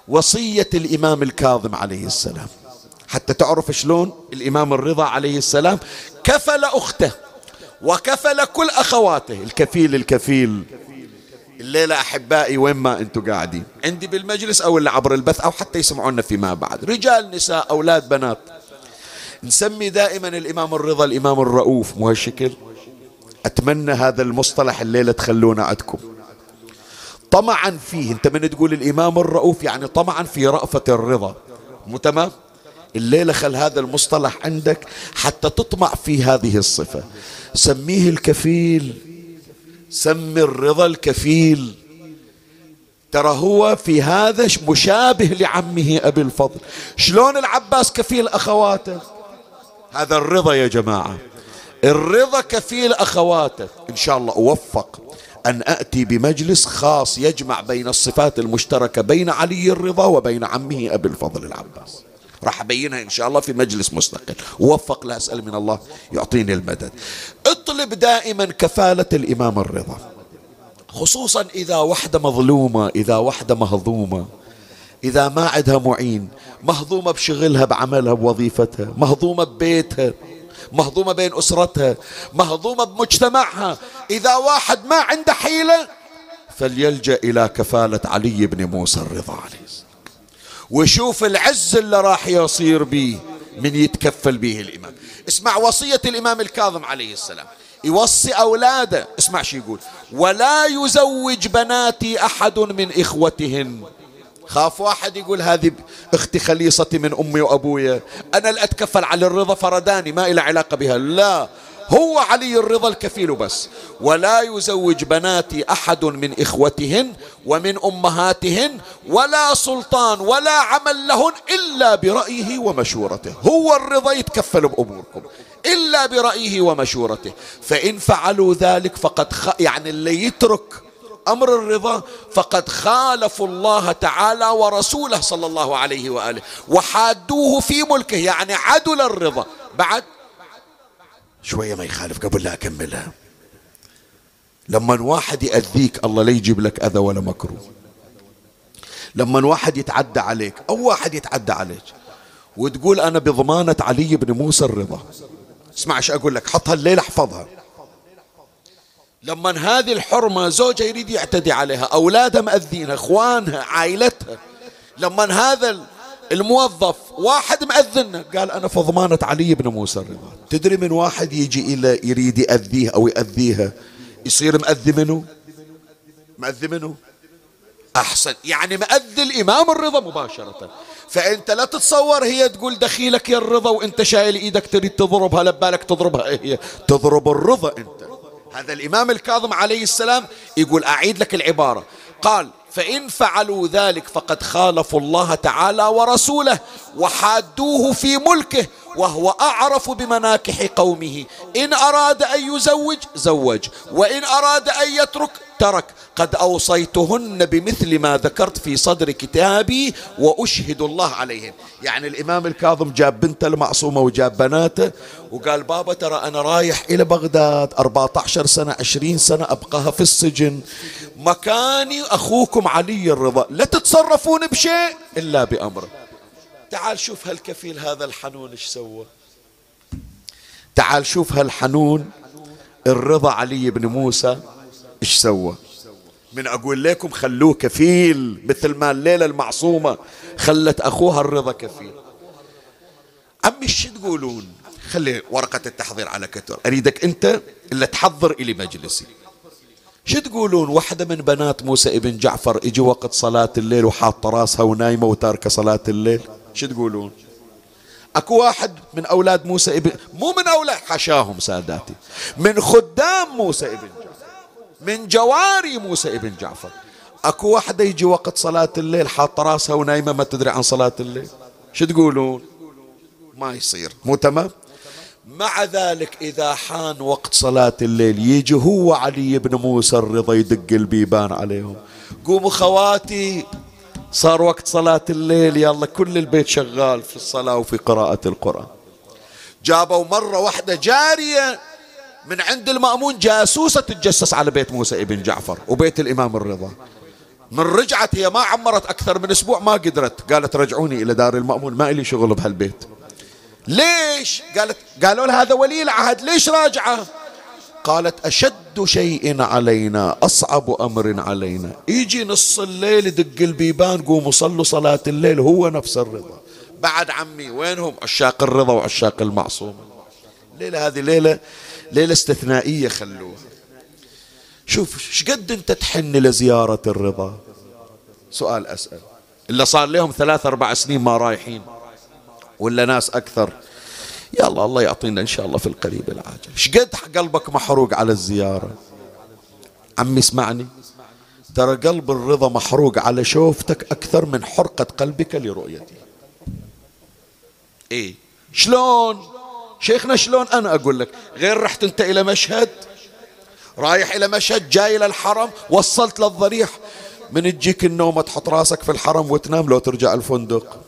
Speaker 1: وصية الإمام الكاظم عليه السلام. حتى تعرف شلون الإمام الرضا عليه السلام كفل أخته وكفل كل أخواته. الكفيل الكفيل. الليلة أحبائي وين ما أنتم قاعدين؟ عندي بالمجلس أو اللي عبر البث أو حتى يسمعونا فيما بعد. رجال نساء أولاد بنات. نسمي دائما الإمام الرضا الإمام الرؤوف. مو هالشكل؟ أتمنى هذا المصطلح الليلة تخلونا عندكم. طمعا فيه. انت من تقول الإمام الرؤوف يعني طمعا في رأفة الرضا. مو تمام؟ الليلة خل هذا المصطلح عندك حتى تطمع في هذه الصفة. سميه الكفيل. سمي الرضا الكفيل. ترى هو في هذا مشابه لعمه أبي الفضل. شلون العباس كفيل أخواته؟ هذا الرضا يا جماعة. الرضا كفيل أخواته. إن شاء الله أوفق. أن أتي بمجلس خاص يجمع بين الصفات المشتركة بين علي الرضا وبين عمه أبي الفضل العباس. راح أبينها إن شاء الله في مجلس مستقل. ووفق لا أسأل من الله يعطيني المدد. اطلب دائما كفالة الإمام الرضا. خصوصا إذا وحدة مظلومة إذا وحدة مهضومة. إذا ما عندها معين مهضومة بشغلها بعملها بوظيفتها مهضومة ببيتها. مهضومة بين أسرتها مهضومة بمجتمعها. إذا واحد ما عنده حيلة فليلجأ إلى كفالة علي بن موسى الرضا عليه وشوف العز اللي راح يصير به من يتكفل به الإمام. اسمع وصية الإمام الكاظم عليه السلام. يوصي أولاده. اسمع شو يقول. ولا يزوج بناتي أحد من إخوتهن خاف واحد يقول هذه أختي خليصتي من أمي وابويا أنا اللي أتكفل على الرضا فرداني ما إلى علاقة بها. لا هو علي الرضا الكفيل بس ولا يزوج بناتي أحد من إخوتهن ومن أمهاتهن ولا سلطان ولا عمل لهن إلا برأيه ومشورته. هو الرضا يتكفل بأموركم. إلا برأيه ومشورته. فإن فعلوا ذلك فقد خ... يعني اللي يترك أمر الرضا فقد خالفوا الله تعالى ورسوله صلى الله عليه وآله وحادوه في ملكه يعني عدل الرضا. بعد؟ شوية ما يخالف قبل لا أكملها. لما واحد يأذيك الله لا يجيب لك أذى ولا مكروه. لما واحد يتعدى عليك أو واحد يتعدى عليك وتقول أنا بضمانة علي بن موسى الرضا. اسمع إيش أقول لك حطها الليلة احفظها. لما هذه الحرمة زوجها يريد يعتدي عليها أولادها مأذينها إخوانها عائلتها. لما هذا الموظف واحد مأذنه قال أنا في ضمانة علي بن موسى الرضا. تدري من واحد يجي إلى يريد يأذيه أو يأذيها؟ يصير مأذي منه؟ مأذي منه؟ أحسن. يعني مأذي الإمام الرضا مباشرة. فأنت لا تتصور هي تقول دخيلك يا الرضا وأنت شايل إيدك تريد تضربها لبالك تضربها. إيه هي؟ تضرب الرضا أنت. هذا الإمام الكاظم عليه السلام يقول أعيد لك العبارة. قال فإن فعلوا ذلك فقد خالفوا الله تعالى ورسوله وحادوه في ملكه وهو أعرف بمناكح قومه. إن أراد أن يزوج زوج. وإن أراد أن يترك ترك. قد أوصيتهن بمثل ما ذكرت في صدر كتابي وأشهد الله عليهن يعني الإمام الكاظم جاب بنته المعصومة وجاب بناته وقال بابا ترى أنا رايح إلى بغداد 14 سنة 20 سنة أبقاها في السجن. مكاني أخوكم علي الرضا. لا تتصرفون بشيء إلا بأمره تعال شوف هالكفيل هذا الحنون إيش سوى. تعال شوف هالحنون الرضا علي بن موسى إيش سوى. من أقول لكم خلوه كفيل مثل ما الليلة المعصومة خلت أخوها الرضا كفيل. عمي إيش تقولون؟ خلي ورقة التحضير على كتر. أريدك أنت اللي تحضر الي مجلسي. شو تقولون؟ واحدة من بنات موسى ابن جعفر إجي وقت صلاة الليل وحاطة راسها ونايمة وتاركة صلاة الليل شو تقولون؟ أكو واحد من أولاد موسى ابن مو من أولاد حشاهم ساداتي. من خدام موسى ابن جعفر. من جواري موسى ابن جعفر. أكو واحدة يجي وقت صلاة الليل حاطة راسها ونايمة ما تدري عن صلاة الليل. شو تقولون؟ ما يصير. مو تمام؟ مع ذلك إذا حان وقت صلاة الليل يجي هو علي بن موسى الرضا يدق البيبان عليهم. قوموا خواتي صار وقت صلاة الليل يلا كل البيت شغال في الصلاة وفي قراءة القرآن. جابوا مرة واحدة جارية من عند المأمون جاسوسة تتجسس على بيت موسى ابن جعفر وبيت الإمام الرضا. من رجعت هي ما عمرت أكثر من أسبوع ما قدرت. قالت رجعوني إلى دار المأمون ما إلي شغل بهالبيت. ليش؟ قالت قالوا لها هذا ولي العهد ليش راجعة؟ قالت أشد شيء علينا أصعب أمر علينا. يجي نص الليل يدق البيبان قوموا صلوا صلاة الليل هو نفس الرضا. بعد عمي وينهم؟ عشاق الرضا وعشاق المعصوم. ليلة هذه ليلة ليلة استثنائية خلوها. شوف شقد أنت تحن لزيارة الرضا؟ سؤال أسأل. إلا صار لهم ثلاث أربع سنين ما رايحين. ولا ناس أكثر؟ الله الله يعطينا إن شاء الله في القريب العاجل. شقد قلبك محروق على الزيارة؟ عمي اسمعني. ترى قلب الرضا محروق على شوفتك أكثر من حرقة قلبك لرؤيتي. إيه؟ شلون؟ شيخنا شلون؟ أنا أقول لك غير رحت أنت إلى مشهد؟ رايح إلى مشهد جاي إلى الحرم وصلت للضريح من تجيك النومة تحط راسك في الحرم وتنام لو ترجع الفندق.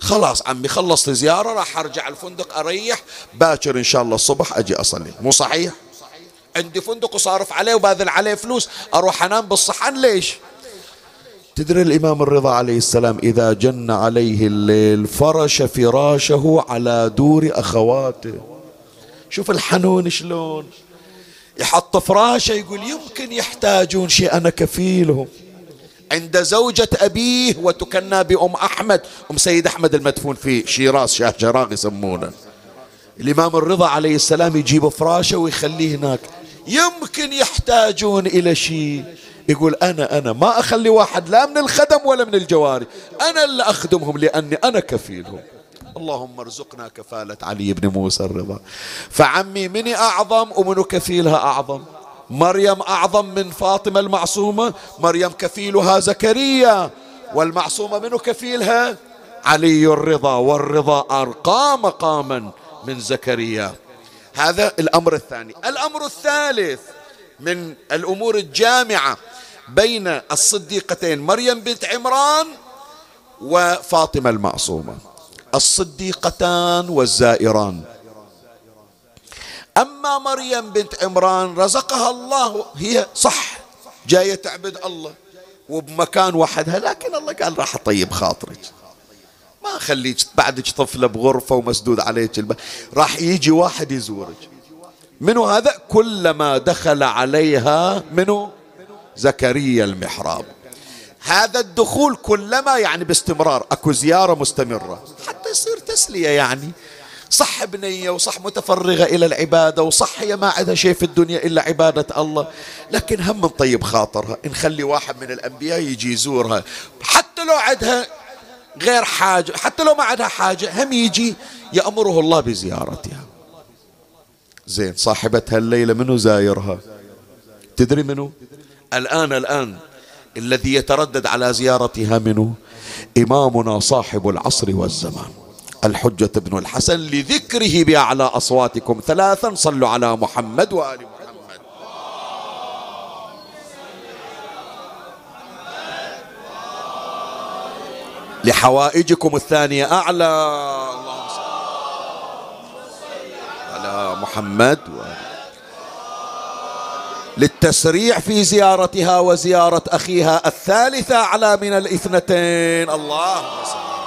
Speaker 1: خلاص عمي خلصت زيارة راح أرجع الفندق أريح. باكر إن شاء الله الصبح أجي أصلي. مو صحيح؟ عندي فندق وصارف عليه وباذل عليه فلوس. أروح أنام بالصحن ليش؟ تدري الإمام الرضا عليه السلام إذا جن عليه الليل فرش فراشه على دور أخواته. شوف الحنون شلون. يحط فراشه يقول يمكن يحتاجون شيء أنا كفيلهم عند زوجة أبيه وتكنى بأم أحمد. أم سيد أحمد المدفون في شيراز شاه جراغ يسمونه. الإمام الرضا عليه السلام يجيب فراشه ويخليه هناك. يمكن يحتاجون إلى شيء. يقول أنا أنا ما أخلي واحد لا من الخدم ولا من الجواري. أنا اللي أخدمهم لأني أنا كفيلهم. اللهم ارزقنا كفالة علي بن موسى الرضا. فعمي مني أعظم ومنو كفيلها أعظم؟ مريم أعظم من فاطمة المعصومة مريم كفيلها زكريا والمعصومة منه كفيلها؟ علي الرضا والرضا أرقى مقاما من زكريا. هذا الأمر الثاني. الأمر الثالث من الأمور الجامعة بين الصديقتين مريم بنت عمران وفاطمة المعصومة. الصديقتان والزائران. أما مريم بنت عمران رزقها الله هي صح جاية تعبد الله وبمكان وحدها لكن الله قال راح أطيب خاطرك. ما خليك بعدك طفلة بغرفة ومسدود عليك الباب راح يجي واحد يزورك. منو هذا؟ كلما دخل عليها منو؟ زكريا المحراب. هذا الدخول كلما يعني باستمرار أكو زيارة مستمرة حتى يصير تسلية يعني. صح بنية وصح متفرغة إلى العبادة وصح هي ما عندها شيء في الدنيا إلا عبادة الله. لكن هم من طيب خاطرها. نخلي واحد من الأنبياء يجي يزورها. حتى لو عندها غير حاجة حتى لو ما عندها حاجة هم يجي يأمره الله بزيارتها. زين صاحبتها الليلة منو زايرها؟ تدري منو؟ الآن الآن الذي يتردد على زيارتها منو؟ إمامنا صاحب العصر والزمان. الحجة بن الحسن لذكره بأعلى أصواتكم. ثلاثا صلوا على محمد وآل محمد. لحوائجكم الثانية أعلى. اللهم صل على محمد للتسريع في زيارتها وزيارة أخيها الثالثة أعلى من الاثنتين. اللهم صل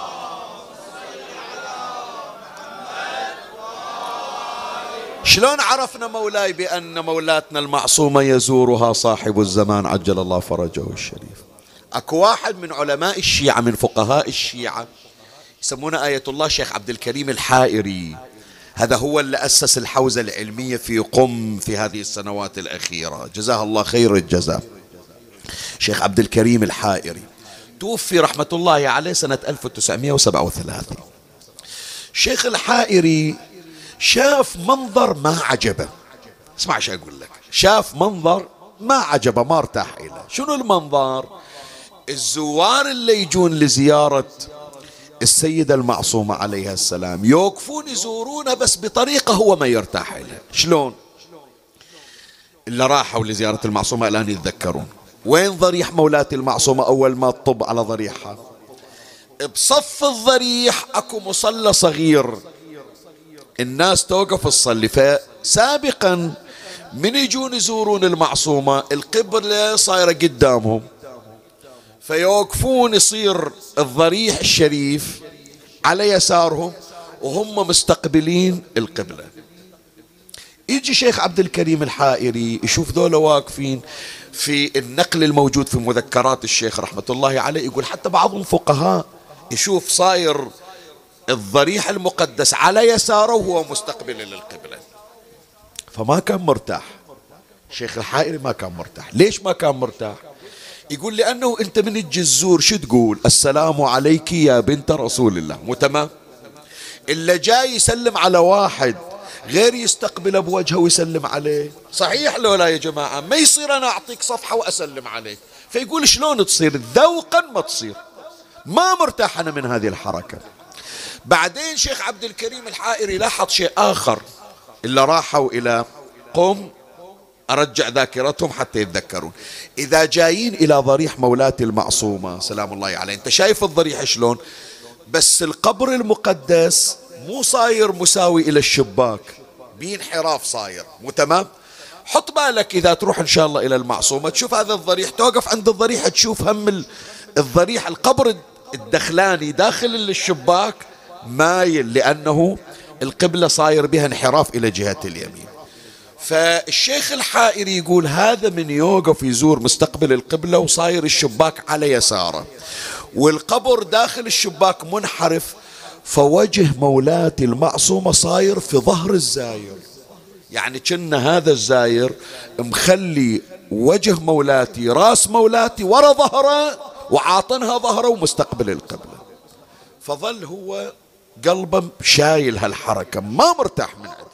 Speaker 1: شلون عرفنا مولاي بأن مولاتنا المعصومة يزورها صاحب الزمان عجل الله فرجه الشريف؟ أكو واحد من علماء الشيعة من فقهاء الشيعة يسمونه آية الله شيخ عبد الكريم الحائري. هذا هو اللي أسس الحوزة العلمية في قم في هذه السنوات الأخيرة. جزاه الله خير الجزاء. شيخ عبد الكريم الحائري توفي رحمة الله عليه سنة 1937 شيخ الحائري شاف منظر ما عجبه. اسمع إيش أقول لك. شاف منظر ما عجبه ما ارتاح إليه. شنو المنظر؟ الزوار اللي يجون لزيارة السيدة المعصومة عليها السلام يوقفون يزورونه بس بطريقة هو ما يرتاح لها شلون؟ اللي راحوا لزيارة المعصومة الآن يتذكرون. وين ضريح مولاة المعصومة؟ أول ما تطب على ضريحها. بصف الضريح أكو مصلى صغير. الناس توقف تصلي فسابقا من يجون يزورون المعصومة القبلة صايرة قدامهم. فيوقفون يصير الضريح الشريف على يسارهم وهم مستقبلين القبلة. يجي شيخ عبد الكريم الحائري يشوف ذولا واقفين في النقل الموجود في مذكرات الشيخ رحمة الله عليه يقول حتى بعضهم فقهاء يشوف صاير الضريح المقدس على يساره وهو مستقبل للقبلة. فما كان مرتاح. شيخ الحائري ما كان مرتاح. ليش ما كان مرتاح؟ يقول لأنه أنت من الجزور شو تقول؟ السلام عليك يا بنت رسول الله. مو تمام؟ إلا جاي يسلم على واحد غير يستقبله بوجهه ويسلم عليه. صحيح لو لا يا جماعة؟ ما يصير أنا أعطيك صفحة وأسلم عليك. فيقول شلون تصير؟ ذوقا ما تصير. ما مرتاح أنا من هذه الحركة. بعدين شيخ عبد الكريم الحائري لاحظ شيء آخر إلا راحوا إلى قم أرجع ذاكرتهم حتى يتذكرون. إذا جايين إلى ضريح مولاة المعصومة سلام الله عليه. أنت شايف الضريح شلون؟ بس القبر المقدس مو صاير مساوي إلى الشباك. بانحراف صاير مو تمام؟ حط بالك إذا تروح إن شاء الله إلى المعصومة تشوف هذا الضريح توقف عند الضريح تشوف هم الضريح القبر الدخلاني داخل الشباك مايل لأنه القبلة صاير بها انحراف إلى جهة اليمين. فالشيخ الحائري يقول هذا من يوقف يزور مستقبل القبلة وصاير الشباك على يساره. والقبر داخل الشباك منحرف فوجه مولاتي المعصومة صاير في ظهر الزاير. يعني كنا هذا الزاير مخلي وجه مولاتي راس مولاتي ورا ظهره وعاطنها ظهره ومستقبل القبلة. فظل هو قلبه شايل هالحركة ما مرتاح من عنده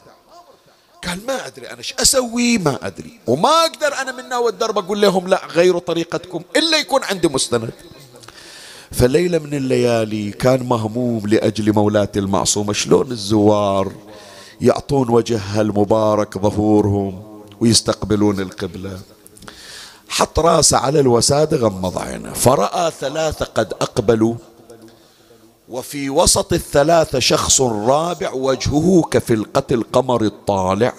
Speaker 1: قال ما أدري أنا إيش أسوي ما أدري. وما أقدر أنا من ناوي الدرب أقول لهم لا غيروا طريقتكم إلا يكون عندي مستند. فليلة من الليالي كان مهموم لأجل مولاة المعصومة شلون الزوار يعطون وجهها المبارك ظهورهم ويستقبلون القبلة؟ حط راسه على الوسادة غمض عينه. فرأى ثلاثة قد أقبلوا وفي وسط الثلاثة شخص رابع وجهه كفلقة القمر الطالع.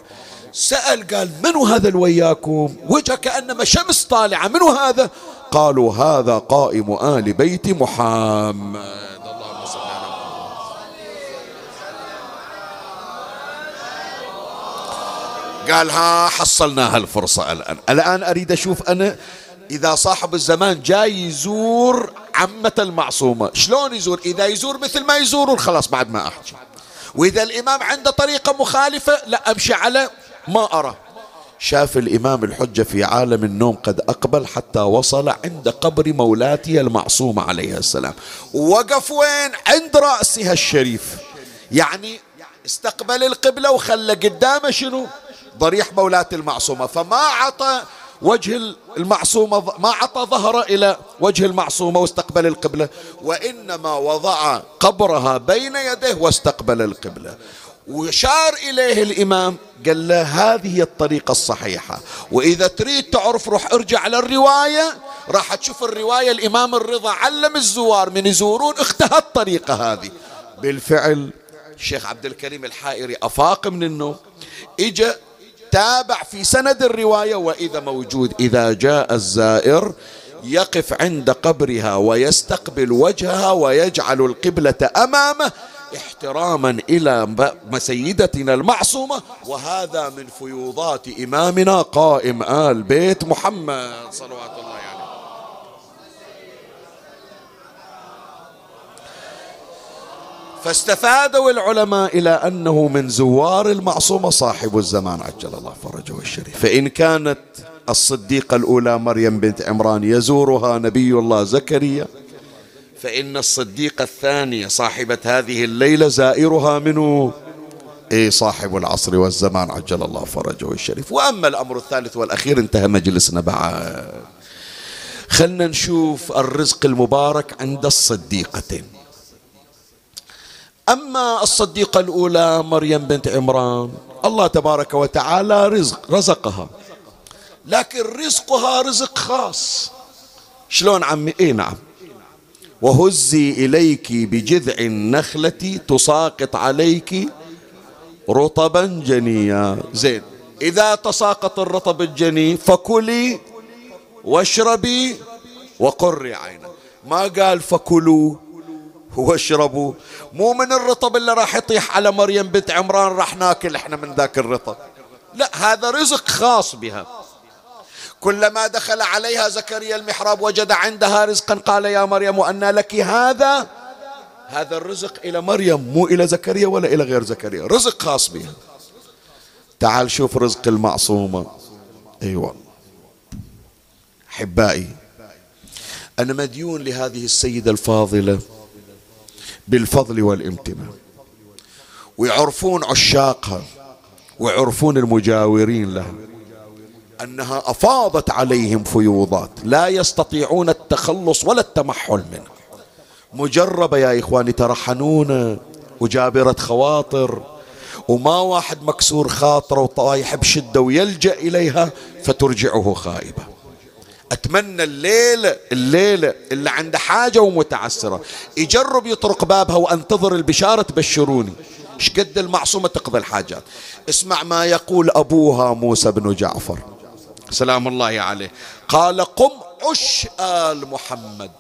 Speaker 1: سأل قال من هذا الوياكم وجه كأنما شمس طالعة من هذا؟ قالوا هذا قائم آل بيت محمد اللهم صل قال ها حصلنا هالفرصة الآن. الآن أريد أشوف أنا إذا صاحب الزمان جاي يزور عمة المعصومة شلون يزور؟ إذا يزور مثل ما يزورون خلاص بعد ما أحكي. وإذا الإمام عنده طريقة مخالفة لا أمشي على ما أرى. شاف الإمام الحجة في عالم النوم قد أقبل حتى وصل عند قبر مولاتي المعصومة عليها السلام. ووقف وين؟ عند رأسها الشريف. يعني استقبل القبلة وخلى قدامه شنو؟ ضريح مولاة المعصومة فما عطى وجه المعصومة ما عطى ظهره إلى وجه المعصومة واستقبل القبلة وإنما وضع قبرها بين يديه واستقبل القبلة. وشار إليه الإمام قال له هذه الطريقة الصحيحة وإذا تريد تعرف روح ارجع للرواية راح تشوف الرواية الإمام الرضا علم الزوار من يزورون اختها الطريقة هذه. بالفعل الشيخ عبد الكريم الحائري أفاق من النوم إجا تابع في سند الرواية وإذا موجود إذا جاء الزائر يقف عند قبرها ويستقبل وجهها ويجعل القبلة أمامه احتراما إلى سيدتنا المعصومة. وهذا من فيوضات إمامنا قائم آل بيت محمد صلوات الله عليه فاستفادوا العلماء إلى أنه من زوار المعصومة صاحب الزمان عجل الله فرجه الشريف. فإن كانت الصديقة الأولى مريم بنت عمران يزورها نبي الله زكريا فإن الصديقة الثانية صاحبة هذه الليلة زائرها منه إيه صاحب العصر والزمان عجل الله فرجه الشريف. وأما الأمر الثالث والأخير انتهى مجلسنا بعد. خلنا نشوف الرزق المبارك عند الصديقتين. أما الصديقة الأولى مريم بنت عمران الله تبارك وتعالى رزق رزقها. لكن رزقها رزق خاص. شلون عمي؟ اي نعم. وهزي إليك بجذع النخلة تساقط عليك رطبا جنيا. زين. إذا تساقط الرطب الجني فكلي واشربي وقري عينك. ما قال فكلوا واشربوا مو من الرطب اللي راح يطيح على مريم بنت عمران راح ناكل إحنا من ذاك الرطب. لا هذا رزق خاص بها. كلما دخل عليها زكريا المحراب وجد عندها رزقا قال يا مريم أن لك هذا. هذا الرزق إلى مريم مو إلى زكريا ولا إلى غير زكريا. رزق خاص بها. تعال شوف رزق المعصومة. أيوة. أحبائي أنا مديون لهذه السيدة الفاضلة. بالفضل والامتنان. ويعرفون عشاقها ويعرفون المجاورين لها أنها أفاضت عليهم فيوضات. لا يستطيعون التخلص ولا التمحل منها مجربة يا إخواني ترى حنونة وجابرة خواطر. وما واحد مكسور خاطره وطايح بشدة ويلجأ إليها فترجعه خائبة. أتمنى الليلة الليلة اللي عنده حاجة ومتعسرة. يجرب يطرق بابها وأنتظر البشارة تبشروني. شقد المعصومة تقضي الحاجات اسمع ما يقول أبوها موسى بن جعفر. سلام الله عليه. قال قم عش آل محمد.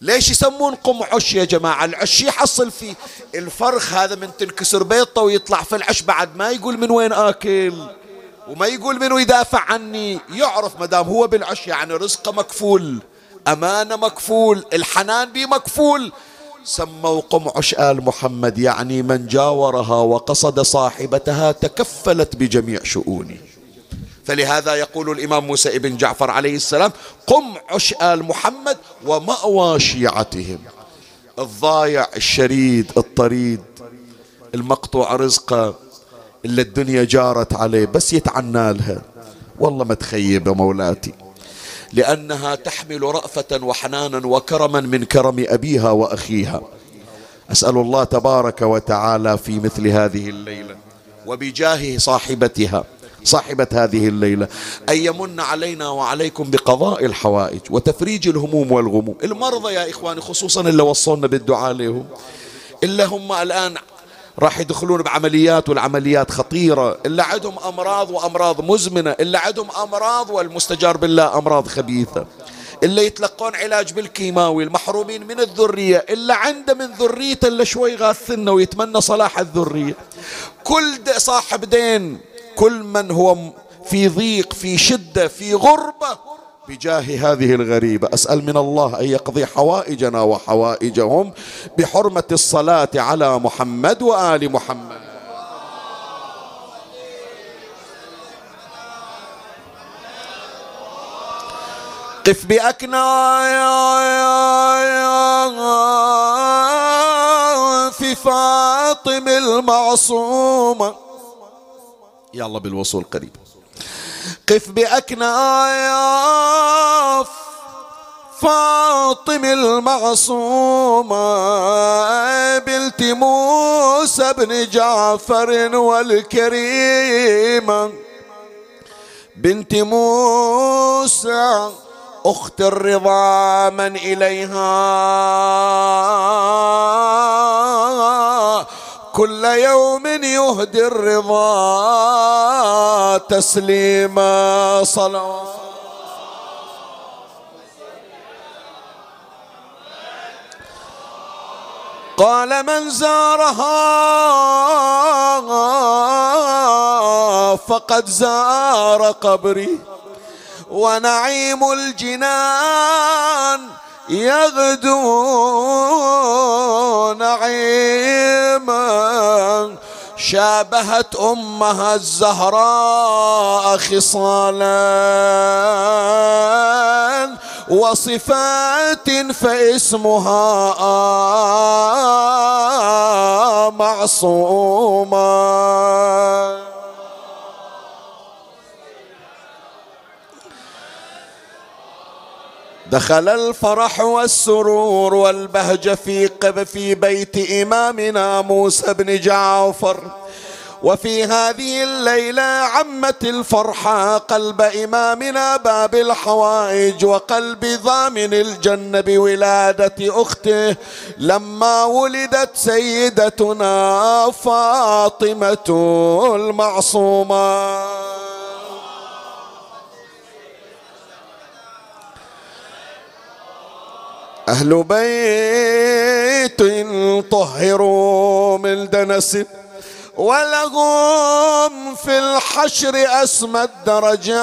Speaker 1: ليش يسمون قم عش يا جماعة؟ العش يحصل فيه الفرخ هذا من تنكسر بيضة ويطلع في العش بعد ما يقول من وين آكل. وما يقول منو يدافع عني يعرف مدام هو بالعش يعني رزقه مكفول أمانة مكفول الحنان بي مكفول. سموا قمعش آل محمد يعني من جاورها وقصد صاحبتها تكفلت بجميع شؤونه فلهذا يقول الإمام موسى بن جعفر عليه السلام قم عش آل محمد ومأوى شيعتهم. الضايع الشريد الطريد المقطوع رزقه إلا الدنيا جارت عليه بس يتعنى لها. والله ما تخيب مولاتي. لأنها تحمل رأفة وحنانا وكرما من كرم أبيها وأخيها. أسأل الله تبارك وتعالى في مثل هذه الليلة وبجاه صاحبتها صاحبة هذه الليلة أن يمن علينا وعليكم بقضاء الحوائج وتفريج الهموم والغموم. المرضى يا إخواني خصوصا اللي وصلنا بالدعاء لهم. إلا هم الآن راح يدخلون بعمليات والعمليات خطيرة. إلا عندهم أمراض وأمراض مزمنة. إلا عندهم أمراض والمستجار بالله أمراض خبيثة. إلا يتلقون علاج بالكيماوي المحرومين من الذرية. إلا عنده من ذريته إلا شوي غاثنا ويتمنى صلاح الذرية. كل صاحب دين كل من هو في ضيق في شدة في غربة بجاه هذه الغريبة. أسأل من الله أن يقضي حوائجنا وحوائجهم بحرمة الصلاة على محمد وآل محمد. قف بأكنا في فاطم المعصومة. يلا بالوصول قريب. قف بأكناف فاطم المعصومة بنت موسى بن جعفر والكريمة بنت موسى أخت الرضا من إليها. كل يوم يهدي الرضا تسليما صلوات قال من زارها فقد زار قبري. ونعيم الجنان يغدو نعيما شابهت أمها الزهراء خصالا وصفات فاسمها معصوما. دخل الفرح والسرور والبهجة في قب في بيت إمامنا موسى بن جعفر. وفي هذه الليلة عمت الفرحة قلب إمامنا باب الحوائج وقلب ضامن الجنة بولادة أخته. لما ولدت سيدتنا فاطمة المعصومة. أهل بيت طهروا من دنس ولهم في الحشر أسمى الدرجات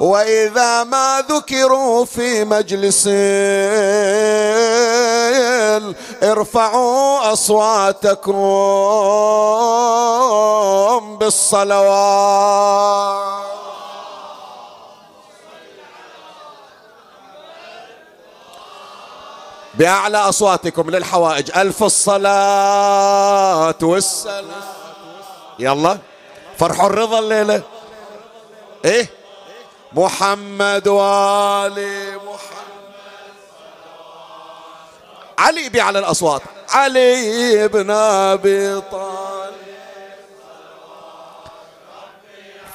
Speaker 1: وإذا ما ذكروا في مجلس ارفعوا أصواتكم بالصلوات. بأعلى أصواتكم للحوائج. ألف الصلاة والسلام. يلا فرحوا الرضا الليلة. إيه؟ محمد والي محمد. علي بأعلى الأصوات. علي بن أبي طالب.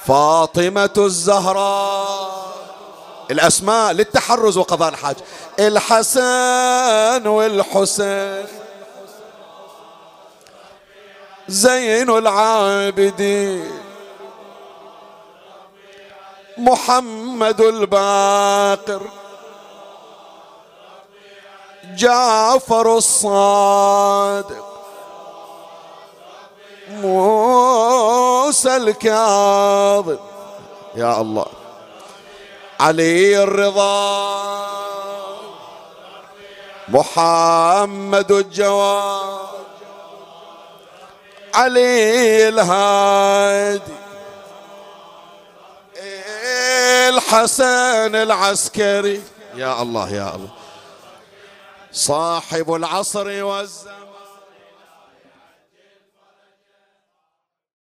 Speaker 1: فاطمة الزهراء. الأسماء للتحرز وقضاء الحاج. الحسن والحسين. زين العابدين. محمد الباقر. جعفر الصادق. موسى الكاظم. يا الله. علي الرضا. محمد الجواد. علي الهادي. الحسن العسكري. يا الله يا الله. صاحب العصر والزمان.